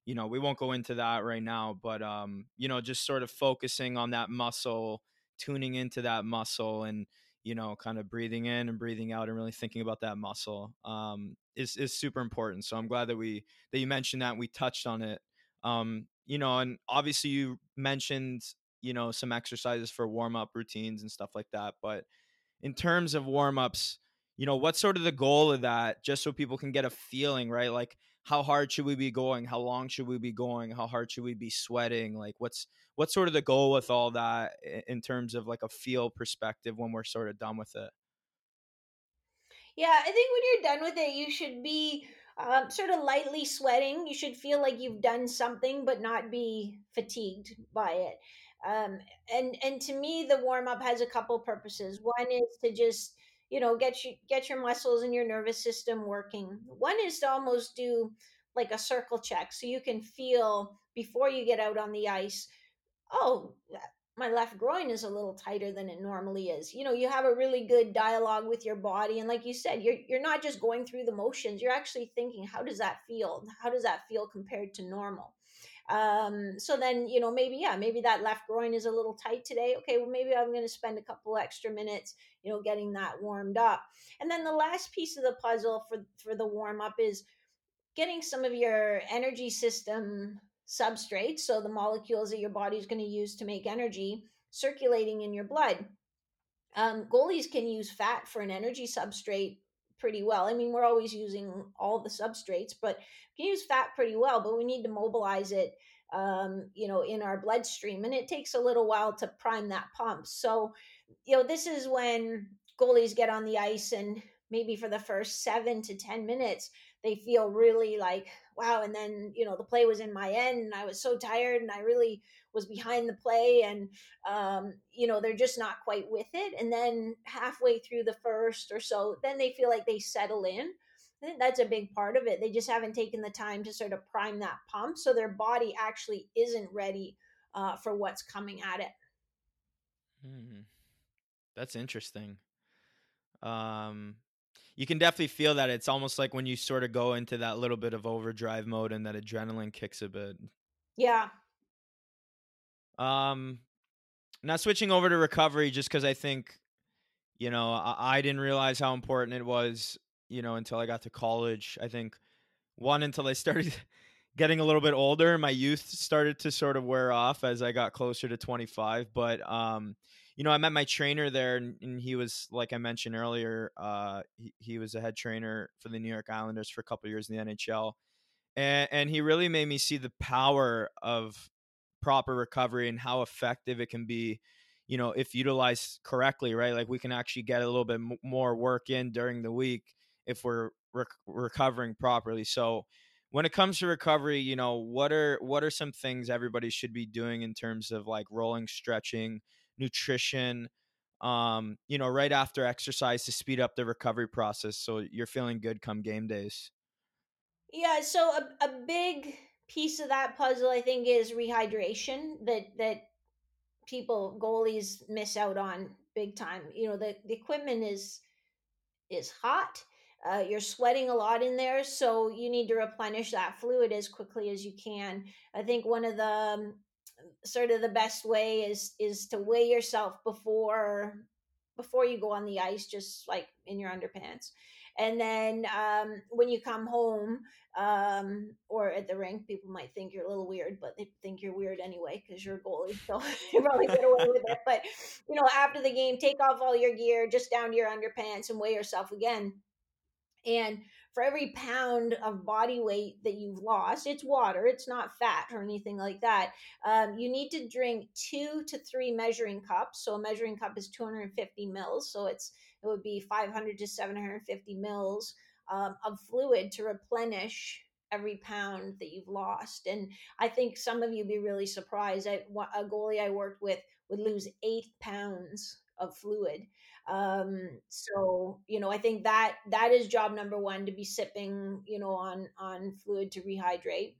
you know, we won't go into that right now, but um, you know, just sort of focusing on that muscle tuning into that muscle and you know kind of breathing in and breathing out and really thinking about that muscle um, is is super important. So i'm glad that we that you mentioned that and we touched on it. Um, you know and obviously you mentioned you know some exercises for warm up routines and stuff like that but in terms of warm ups you know what's sort of the goal of that? Just so people can get a feeling right? Like how hard should we be going? How long should we be going? How hard should we be sweating? Like what's what's sort of the goal with all that in terms of like a feel perspective when we're sort of done with it? Yeah i think when you're done with it you should be um, sort of lightly sweating. You should feel like you've done something but not be fatigued by it. Um, and and to me the warm up has a couple purposes. One is to just you know get you get your muscles and your nervous system working. One is to almost do like a circle check so you can feel before you get out on the ice oh uh, my left groin is a little tighter than it normally is. You know you have a really good dialogue with your body and like you said you're you're not just going through the motions you're actually thinking how does that feel? How does that feel compared to normal um, so then, you know, maybe, yeah, maybe that left groin is a little tight today. Okay, well, maybe I'm going to spend a couple extra minutes, you know, getting that warmed up. And then the last piece of the puzzle for, for the warm up is getting some of your energy system substrates. So the molecules that your body is going to use to make energy circulating in your blood. Um, goalies can use fat for an energy substrate pretty well. I mean, we're always using all the substrates, but we can use fat pretty well, but we need to mobilize it, um, you know, in our bloodstream. And it takes a little while to prime that pump. So, you know, this is when goalies get on the ice and maybe for the first seven to 10 minutes, they feel really like wow and then you know the play was in my end and i was so tired and i really was behind the play and um, you know they're just not quite with it and then halfway through the first or so then they feel like they settle in i think that's a big part of it they just haven't taken the time to sort of prime that pump so their body actually isn't ready uh, for what's coming at it hmm. that's interesting um you can definitely feel that it's almost like when you sort of go into that little bit of overdrive mode and that adrenaline kicks a bit. Yeah. Um now switching over to recovery just cuz I think you know, I, I didn't realize how important it was, you know, until I got to college. I think one until I started <laughs> getting a little bit older, my youth started to sort of wear off as I got closer to 25, but um you know, I met my trainer there, and, and he was like I mentioned earlier. Uh, he, he was a head trainer for the New York Islanders for a couple years in the NHL, and and he really made me see the power of proper recovery and how effective it can be. You know, if utilized correctly, right? Like we can actually get a little bit more work in during the week if we're rec- recovering properly. So when it comes to recovery, you know, what are what are some things everybody should be doing in terms of like rolling, stretching, nutrition, um, you know, right after exercise to speed up the recovery process so you're feeling good come game days? Yeah, so a, a big piece of that puzzle I think is rehydration that that people goalies miss out on big time. You know, the, the equipment is is hot. Uh, you're sweating a lot in there, so you need to replenish that fluid as quickly as you can. I think one of the um, sort of the best way is is to weigh yourself before before you go on the ice just like in your underpants and then um, when you come home um, or at the rink people might think you're a little weird but they think you're weird anyway because you're a goalie so <laughs> you probably get away with it. But you know after the game take off all your gear just down to your underpants and weigh yourself again. And for every pound of body weight that you've lost, it's water, it's not fat or anything like that. Um, you need to drink two to three measuring cups. So a measuring cup is 250 mils. So it's it would be 500 to 750 mils um, of fluid to replenish every pound that you've lost. And I think some of you be really surprised. I, a goalie I worked with would lose eight pounds of fluid um so you know i think that that is job number one to be sipping you know on on fluid to rehydrate.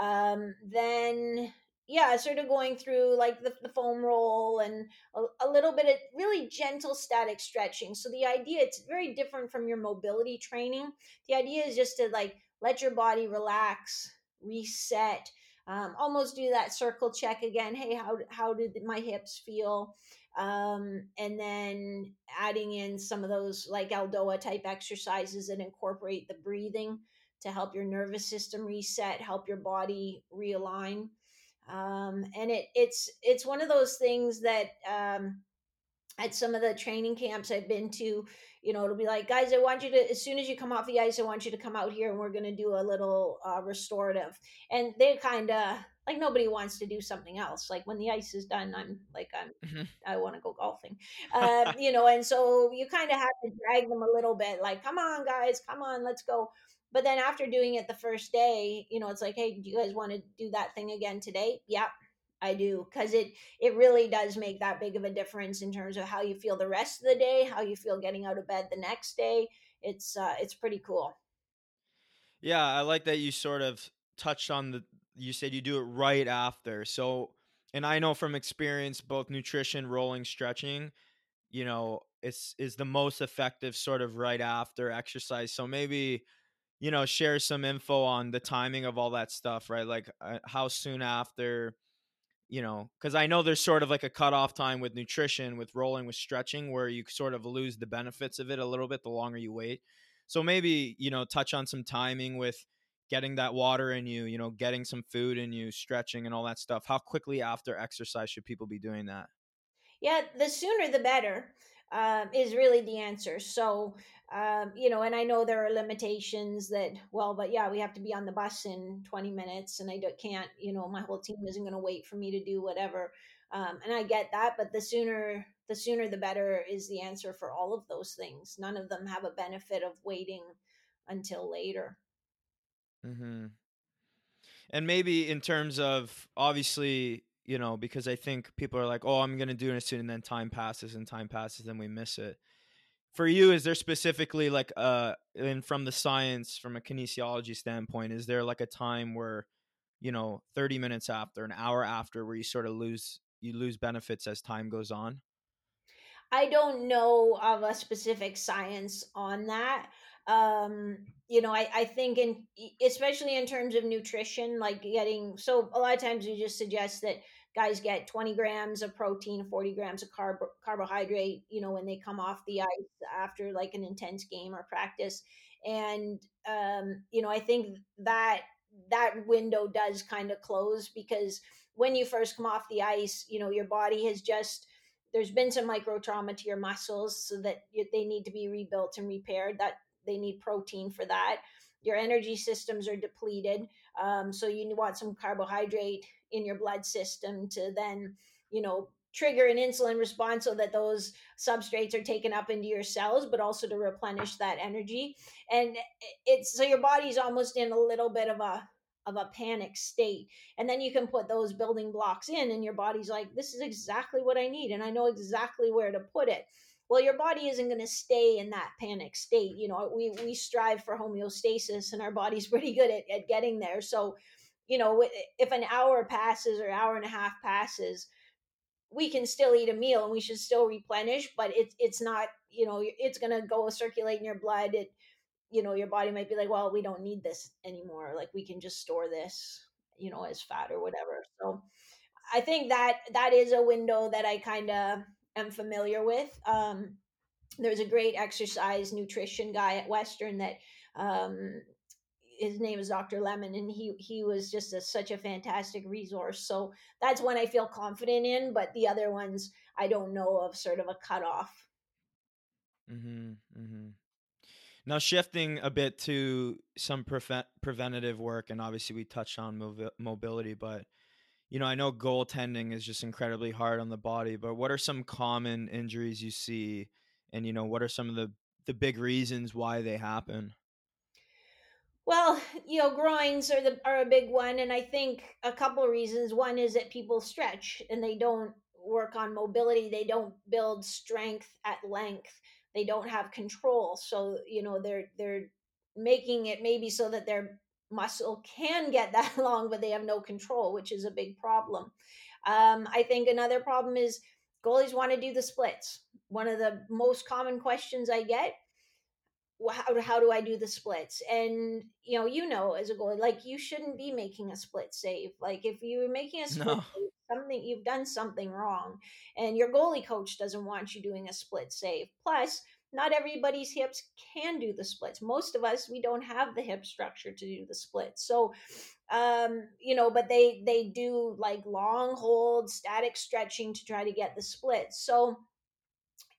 Um then yeah sort of going through like the, the foam roll and a, a, little bit of really gentle static stretching. So the idea it's very different from your mobility training. The idea is just to like let your body relax reset um, almost do that circle check again. Hey how how did my hips feel um, and then adding in some of those like Eldoa type exercises that incorporate the breathing to help your nervous system reset, help your body realign. Um, and it it's it's one of those things that um, at some of the training camps I've been to, you know, it'll be like, guys, I want you to, as soon as you come off the ice, I want you to come out here and we're going to do a little uh, restorative. And they kind of, like nobody wants to do something else. Like when the ice is done, I'm like I'm mm-hmm. I want to go golfing, uh, <laughs> you know. And so you kind of have to drag them a little bit, like come on guys, come on, let's go. But then after doing it the first day, you know, it's like, hey, do you guys want to do that thing again today? Yep, I do, because it it really does make that big of a difference in terms of how you feel the rest of the day, how you feel getting out of bed the next day. It's uh, it's pretty cool. Yeah, I like that you sort of touched on the you said you do it right after. So, and I know from experience, both nutrition, rolling, stretching, you know, it's is the most effective sort of right after exercise. So maybe, you know, share some info on the timing of all that stuff, right? Like uh, how soon after, you know, because I know there's sort of like a cutoff time with nutrition, with rolling, with stretching, where you sort of lose the benefits of it a little bit the longer you wait. So maybe, you know, touch on some timing with getting that water in you, you know, getting some food in you, stretching and all that stuff. How quickly after exercise should people be doing that? Yeah, the sooner the better um, is really the answer. So, um, you know, and I know there are limitations that, well, but yeah, we have to be on the bus in 20 minutes and I can't, you know, my whole team isn't going to wait for me to do whatever. Um, and I get that, but the sooner, the sooner the better is the answer for all of those things. None of them have a benefit of waiting until later. Mm-hmm. And maybe in terms of obviously, you know, because I think people are like, "Oh, I'm going to do it soon," and then time passes and time passes, and we miss it. For you, is there specifically like uh, and from the science, from a kinesiology standpoint, is there like a time where, you know, 30 minutes after, an hour after, where you sort of lose you lose benefits as time goes on? I don't know of a specific science on that. Um, you know, I, I think in especially in terms of nutrition, like getting so a lot of times we just suggest that guys get 20 grams of protein, 40 grams of carb carbohydrate, you know, when they come off the ice after like an intense game or practice. And um, you know, I think that that window does kind of close because when you first come off the ice, you know, your body has just there's been some micro trauma to your muscles so that they need to be rebuilt and repaired that they need protein for that your energy systems are depleted um, so you want some carbohydrate in your blood system to then you know trigger an insulin response so that those substrates are taken up into your cells but also to replenish that energy and it's so your body's almost in a little bit of a of a panic state. And then you can put those building blocks in, and your body's like, this is exactly what I need, and I know exactly where to put it. Well, your body isn't going to stay in that panic state. You know, we, we strive for homeostasis, and our body's <laughs> pretty good at, at getting there. So, you know, if an hour passes or hour and a half passes, we can still eat a meal and we should still replenish, but it's it's not, you know, it's going to go circulate in your blood. It you know your body might be like well we don't need this anymore like we can just store this you know as fat or whatever so i think that that is a window that i kind of am familiar with um there's a great exercise nutrition guy at western that um his name is Dr. Lemon, and he he was just a, such a fantastic resource. So that's one I feel confident in, but the other ones I don't know of sort of a cutoff. Mm-hmm, mm-hmm. Now, shifting a bit to some prevent- preventative work, and obviously we touched on mobi- mobility, but you know, I know goaltending is just incredibly hard on the body. But what are some common injuries you see, and you know, what are some of the the big reasons why they happen? Well, <laughs> you know, groins are the are a big one, and I think a couple of reasons. One is that people stretch and they don't work on mobility; they don't build strength at length they don't have control so you know they're they're making it maybe so that their muscle can get that <laughs> long but they have no control which is a big problem um, i think another problem is goalies want to do the splits one of the most common questions i get how, how do I do the splits? And you know, you know, as a goalie, like you shouldn't be making a split save. Like if you're making a split no. save, something you've done something wrong and your goalie coach doesn't want you doing a split save plus not everybody's hips can do the splits. Most of us we don't have the hip structure to do the splits. So um you know but they they do like long hold static stretching to try to get the splits. So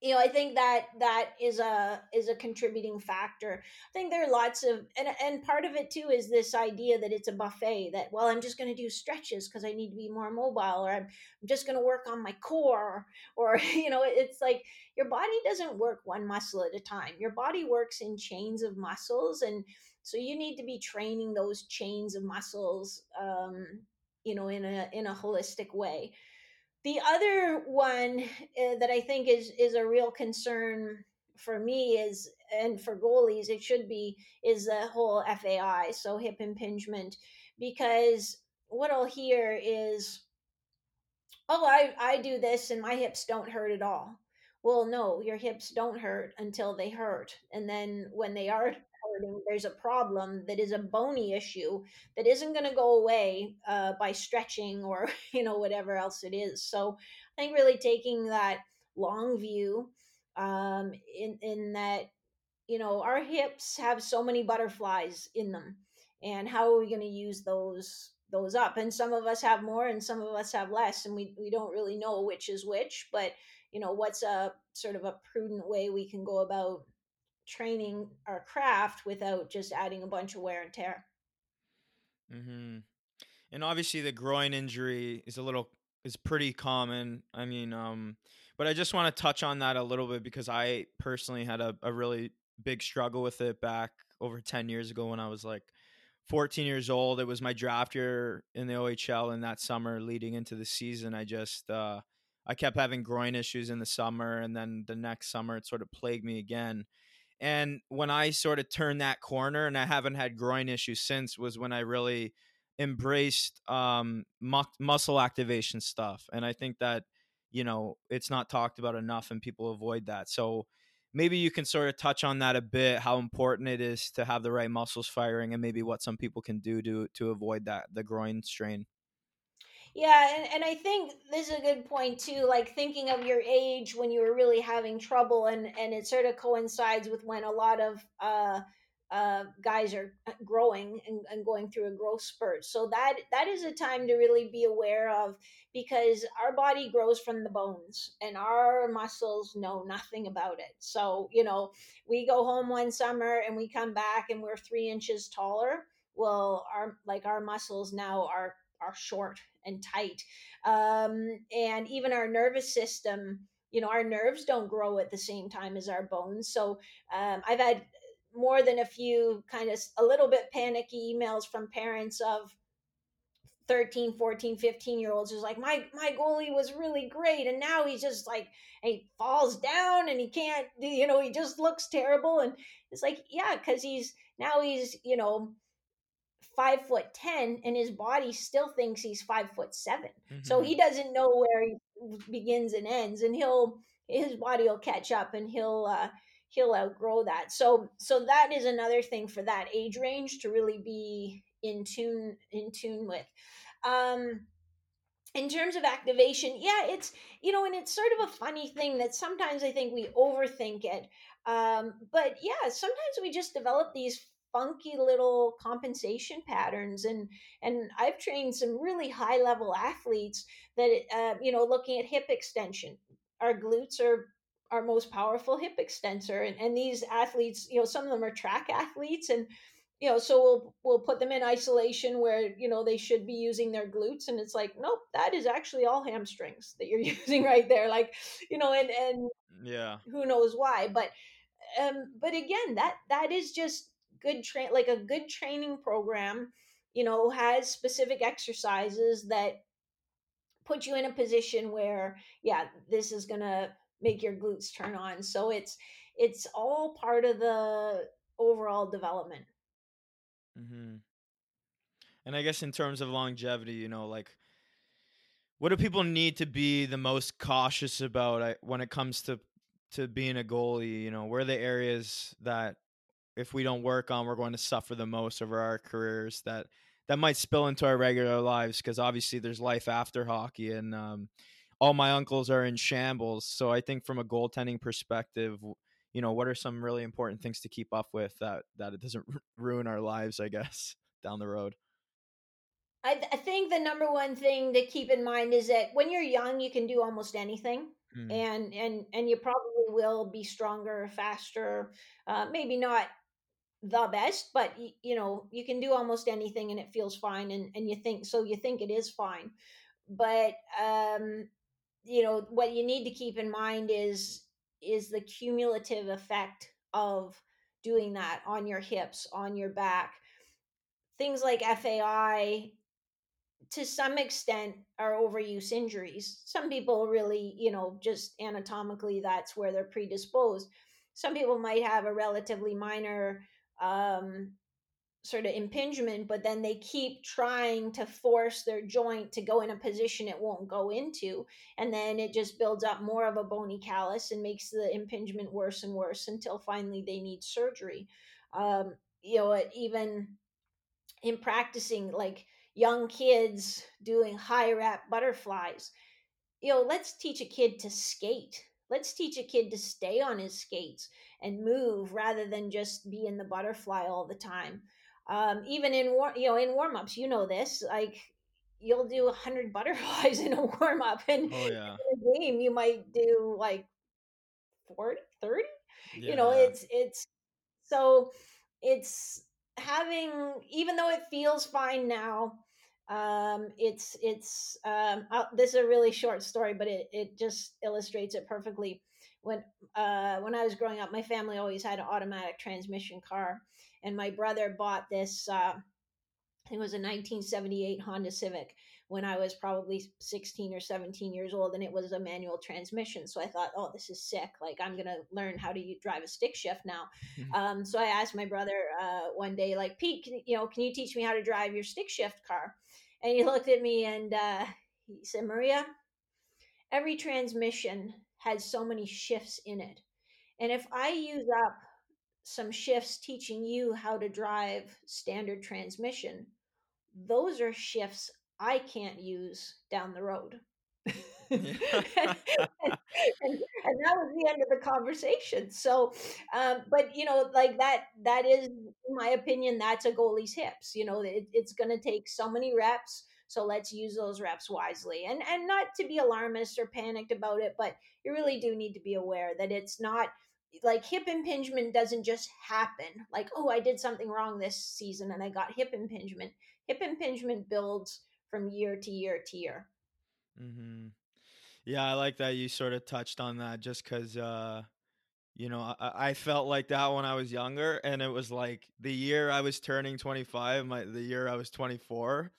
you know i think that that is a is a contributing factor. I think there are lots of and and part of it too is this idea that it's a buffet that well i'm just going to do stretches because i need to be more mobile or i'm, I'm just going to work on my core or <laughs> you know it's like your body doesn't work one muscle at a time. Your body works in chains of muscles and so you need to be training those chains of muscles um you know in a in a holistic way the other one uh, that I think is is a real concern for me is and for goalies it should be is the whole FAI, so hip impingement, because what I'll hear is, oh, I I do this and my hips don't hurt at all. Well, no, your hips don't hurt until they hurt, and then when they are hurting, there's a problem that is a bony issue that isn't going to go away uh, by stretching <laughs> or you know whatever else it is. So I think really taking that long view um, in in that you know our hips have so many butterflies in them, and how are we going to use those those up? And some of us have more, and some of us have less, and we we don't really know which is which, but you know what's a sort of a prudent way we can go about training our craft without just adding a bunch of wear and tear. Mm-hmm. And obviously, the groin injury is a little is pretty common. I mean, um, but I just want to touch on that a little bit because I personally had a, a really big struggle with it back over ten years ago when I was like 14 years old. It was my draft year in the OHL in that summer leading into the season. I just uh, I kept having groin issues in the summer, and then the next summer it sort of plagued me again. And when I sort of turned that corner, and I haven't had groin issues since, was when I really embraced um, mu- muscle activation stuff. And I think that you know it's not talked about enough, and people avoid that. So maybe you can sort of touch on that a bit how important it is to have the right muscles firing and maybe what some people can do to to avoid that the groin strain yeah and, and i think this is a good point too like thinking of your age when you were really having trouble and and it sort of coincides with when a lot of uh uh, guys are uh, growing and, and, going through a growth spurt. So that that is a time to really be aware of because our body grows from the bones and our muscles know nothing about it. So you know, we go home one summer and we come back and we're three inches taller. Well, our like our muscles now are are short and tight, um, and even our nervous system you know our nerves don't grow at the same time as our bones. So um, i've had more than a few kind of a little bit panicky emails from parents of 13 14 15 year olds who's like my my goalie was really great and now he's just like he falls down and he can't you know he just looks terrible. And it's like yeah because he's now he's you know five foot ten and his body still thinks he's five foot 7 mm-hmm. so he doesn't know where he begins and ends and he'll his body will catch up and he'll uh he'll outgrow that. So so that is another thing for that age range to really be in tune in tune with. Um in terms of activation, yeah, it's you know, and it's sort of a funny thing that sometimes I think we overthink it. Um, but yeah, sometimes we just develop these funky little compensation patterns and and I've trained some really high level athletes that uh, you know looking at hip extension our glutes are our most powerful hip extensor and, and these athletes you know some of them are track athletes and you know so we'll we'll put them in isolation where you know they should be using their glutes and it's like nope that is actually all hamstrings that you're <laughs> using right there like you know and and yeah. who knows why but um but again that that is just good train like a good training program you know has specific exercises that put you in a position where yeah this is going to make your glutes turn on. So it's it's all part of the overall development. Mm-hmm. And I guess in terms of longevity, you know, like what do people need to be the most cautious about when it comes to to being a goalie? You know, where are the areas that if we don't work on, we're going to suffer the most over our careers that that might spill into our regular lives because obviously there's life after hockey and um, all my uncles are in shambles. So I think from a goaltending perspective, you know, what are some really important things to keep up with that that it doesn't <laughs> ruin our lives, I guess, <laughs> down the road. I, th- I think the number one thing to keep in mind is that when you're young, you can do almost anything, mm. and and and you probably will be stronger, faster. Uh, maybe not the best, but y- you know you can do almost anything, and it feels fine, and and you think so. You think it is fine, but um, you know what you need to keep in mind is is the cumulative effect of doing that on your hips on your back. Things like fai to some extent are overuse injuries. Some people really you know just anatomically that's where they're predisposed. Some people might have a relatively minor um, sort of impingement, but then they keep trying to force their joint to go in a position it won't go into. And then it just builds up more of a bony callus and makes the impingement worse and worse until finally they need surgery. Um, you know, even in practicing, like young kids doing high rep butterflies, you know, let's teach a kid to skate. Let's teach a kid to stay on his skates and move rather than just be in the butterfly all the time um, even in war, you know, in warm ups, you know this, like you'll do a hundred <laughs> butterflies in a warm up, and oh, yeah. in a game you might do like 40, 30. Yeah, you know, it's it's so it's having even though it feels fine now um it's it's um I'll, this is a really short story but it it just illustrates it perfectly when uh when i was growing up my family always had an automatic transmission car and my brother bought this uh, it was a 1978 Honda Civic when I was probably 16 or 17 years old, and it was a manual transmission. So I thought, oh, this is sick. Like I'm gonna learn how to drive a stick shift now. Mm-hmm. Um, so I asked my brother uh, one day, like Pete, can, you know, can you teach me how to drive your stick shift car? And he <laughs> looked at me and uh, he said, Maria, every transmission has so many shifts in it, and if I use up some shifts teaching you how to drive standard transmission, those are shifts I can't use down the road. <laughs> and, <laughs> and, and, that was the end of the conversation. So, um, but you know, like that, that is, in my opinion, that's a goalie's hips. You know, it, it's going to take so many reps. So let's use those reps wisely, and and not to be alarmist or panicked about it, but you really do need to be aware that it's not like hip impingement doesn't just happen. Like, oh, I did something wrong this season and I got hip impingement. Hip impingement builds from year to year to year. Mm-hmm. Yeah, I like that you sort of touched on that just because, uh, you know, I, I, felt like that when I was younger, and it was like the year I was turning 25, my the year I was 24.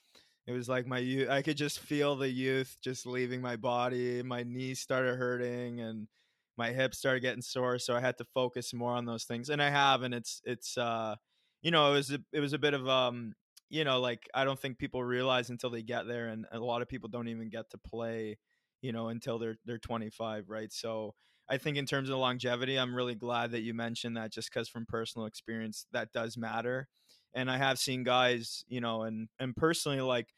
It was like my youth. I could just feel the youth just leaving my body. My knees started hurting, and my hips started getting sore. So I had to focus more on those things, and I have. And it's it's uh, you know, it was a, it was a bit of um, you know, like I don't think people realize until they get there, and a lot of people don't even get to play, you know, until they're they're 25, right? So I think in terms of longevity, I'm really glad that you mentioned that, just because from personal experience, that does matter. And I have seen guys, you know, and and personally, like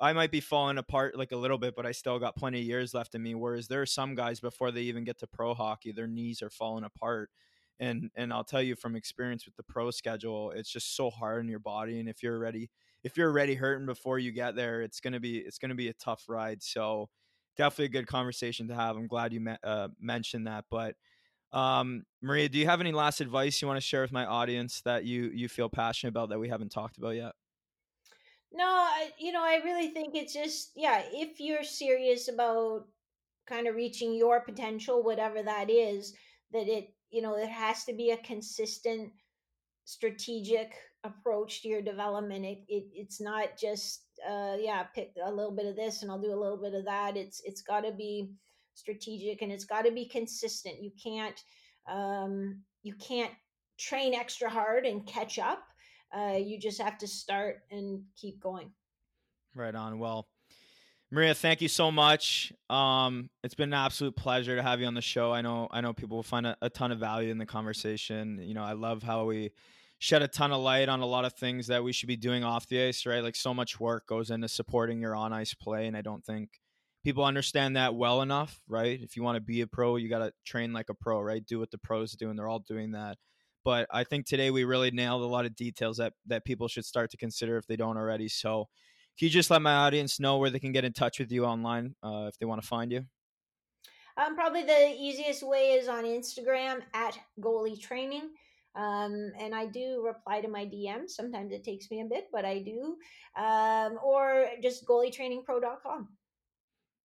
I might be falling apart like a little bit, but I still got plenty of years left in me. Whereas there are some guys before they even get to pro hockey, their knees are falling apart and and I'll tell you from experience with the pro schedule, it's just so hard on your body. And if you're already if you're already hurting before you get there, it's gonna be it's gonna be a tough ride. So definitely a good conversation to have. I'm glad you me- uh, mentioned that. But um, Maria, do you have any last advice you want to share with my audience that you you feel passionate about that we haven't talked about yet? No, I, you know, I really think it's just yeah. If you're serious about kind of reaching your potential, whatever that is, that it you know it has to be a consistent strategic approach to your development it, it it's not just uh yeah pick a little bit of this and i'll do a little bit of that it's it's got to be strategic and it's got to be consistent you can't um you can't train extra hard and catch up uh you just have to start and keep going right on well Maria, thank you so much. Um, it's been an absolute pleasure to have you on the show. I know I know people will find a, a, ton of value in the conversation. You know, I love how we shed a ton of light on a lot of things that we should be doing off the ice, right? Like so much work goes into supporting your on ice play, and I don't think people understand that well enough, right? If you want to be a pro, you got to train like a pro, right? Do what the pros do, and they're all doing that. But I think today we really nailed a lot of details that that people should start to consider if they don't already. So can you just let my audience know where they can get in touch with you online uh, if they want to find you? Um, probably the easiest way is on Instagram at goalie training. Um, and I do reply to my DMs. Sometimes it takes me a bit, but I do. Um, or just goalietrainingpro.com.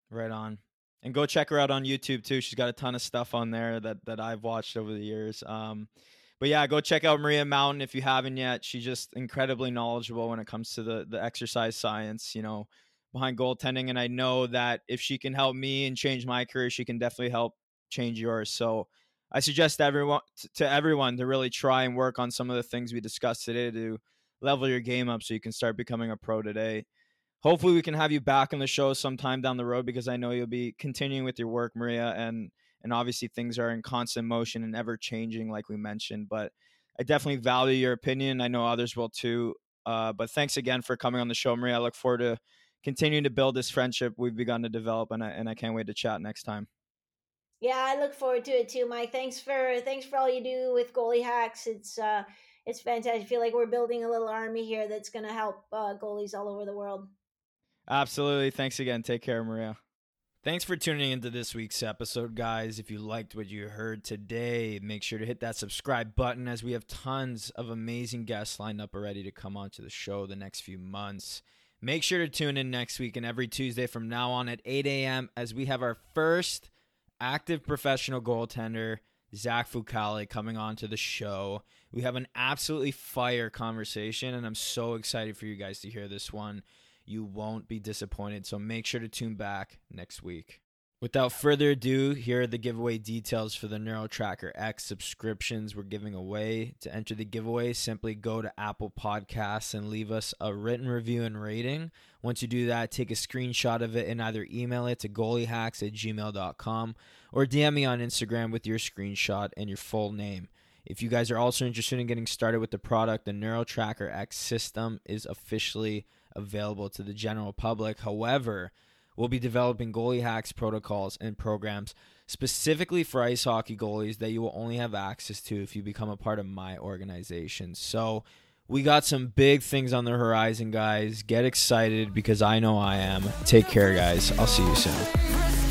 Right on. And go check her out on YouTube too. She's got a ton of stuff on there that, that I've watched over the years. Um, but yeah, go check out Maria Mountain if you haven't yet. She's just incredibly knowledgeable when it comes to the the exercise science, you know, behind goaltending. And I know that if she can help me and change my career, she can definitely help change yours. So I suggest everyone to everyone to really try and work on some of the things we discussed today to level your game up so you can start becoming a pro today. Hopefully we can have you back on the show sometime down the road because I know you'll be continuing with your work, Maria, and and obviously things are in constant motion and ever changing like we mentioned but i definitely value your opinion. I know others will too uh, but thanks again for coming on the show maria. I look forward to continuing to build this friendship we've begun to develop and I, and I can't wait to chat next time yeah i look forward to it too mike thanks for thanks for all you do with goalie hacks it's uh it's fantastic i feel like we're building a little army here that's going to help uh, goalies all over the world absolutely thanks again take care maria Thanks for tuning into this week's episode, guys. If you liked what you heard today, make sure to hit that subscribe button as we have tons of amazing guests lined up already to come onto the show the next few months. Make sure to tune in next week and every Tuesday from now on at 8 a.m. as we have our first active professional goaltender Zach Fucale coming on to the show. We have an absolutely fire conversation, and I'm so excited for you guys to hear this one. You won't be disappointed, so make sure to tune back next week. Without further ado, here are the giveaway details for the NeuroTracker X subscriptions we're giving away. To enter the giveaway, simply go to Apple Podcasts and leave us a written review and rating. Once you do that, take a screenshot of it and either email it to goaliehacks at gmail.com or DM me on Instagram with your screenshot and your full name. If you guys are also interested in getting started with the product, the NeuroTracker X system is officially available to the general public. However, We'll be developing goalie hacks, protocols, and programs specifically for ice hockey goalies that you will only have access to if you become a part of my organization. So, we got some big things on the horizon, guys. Get excited because I know I am. Take care, guys. I'll see you soon.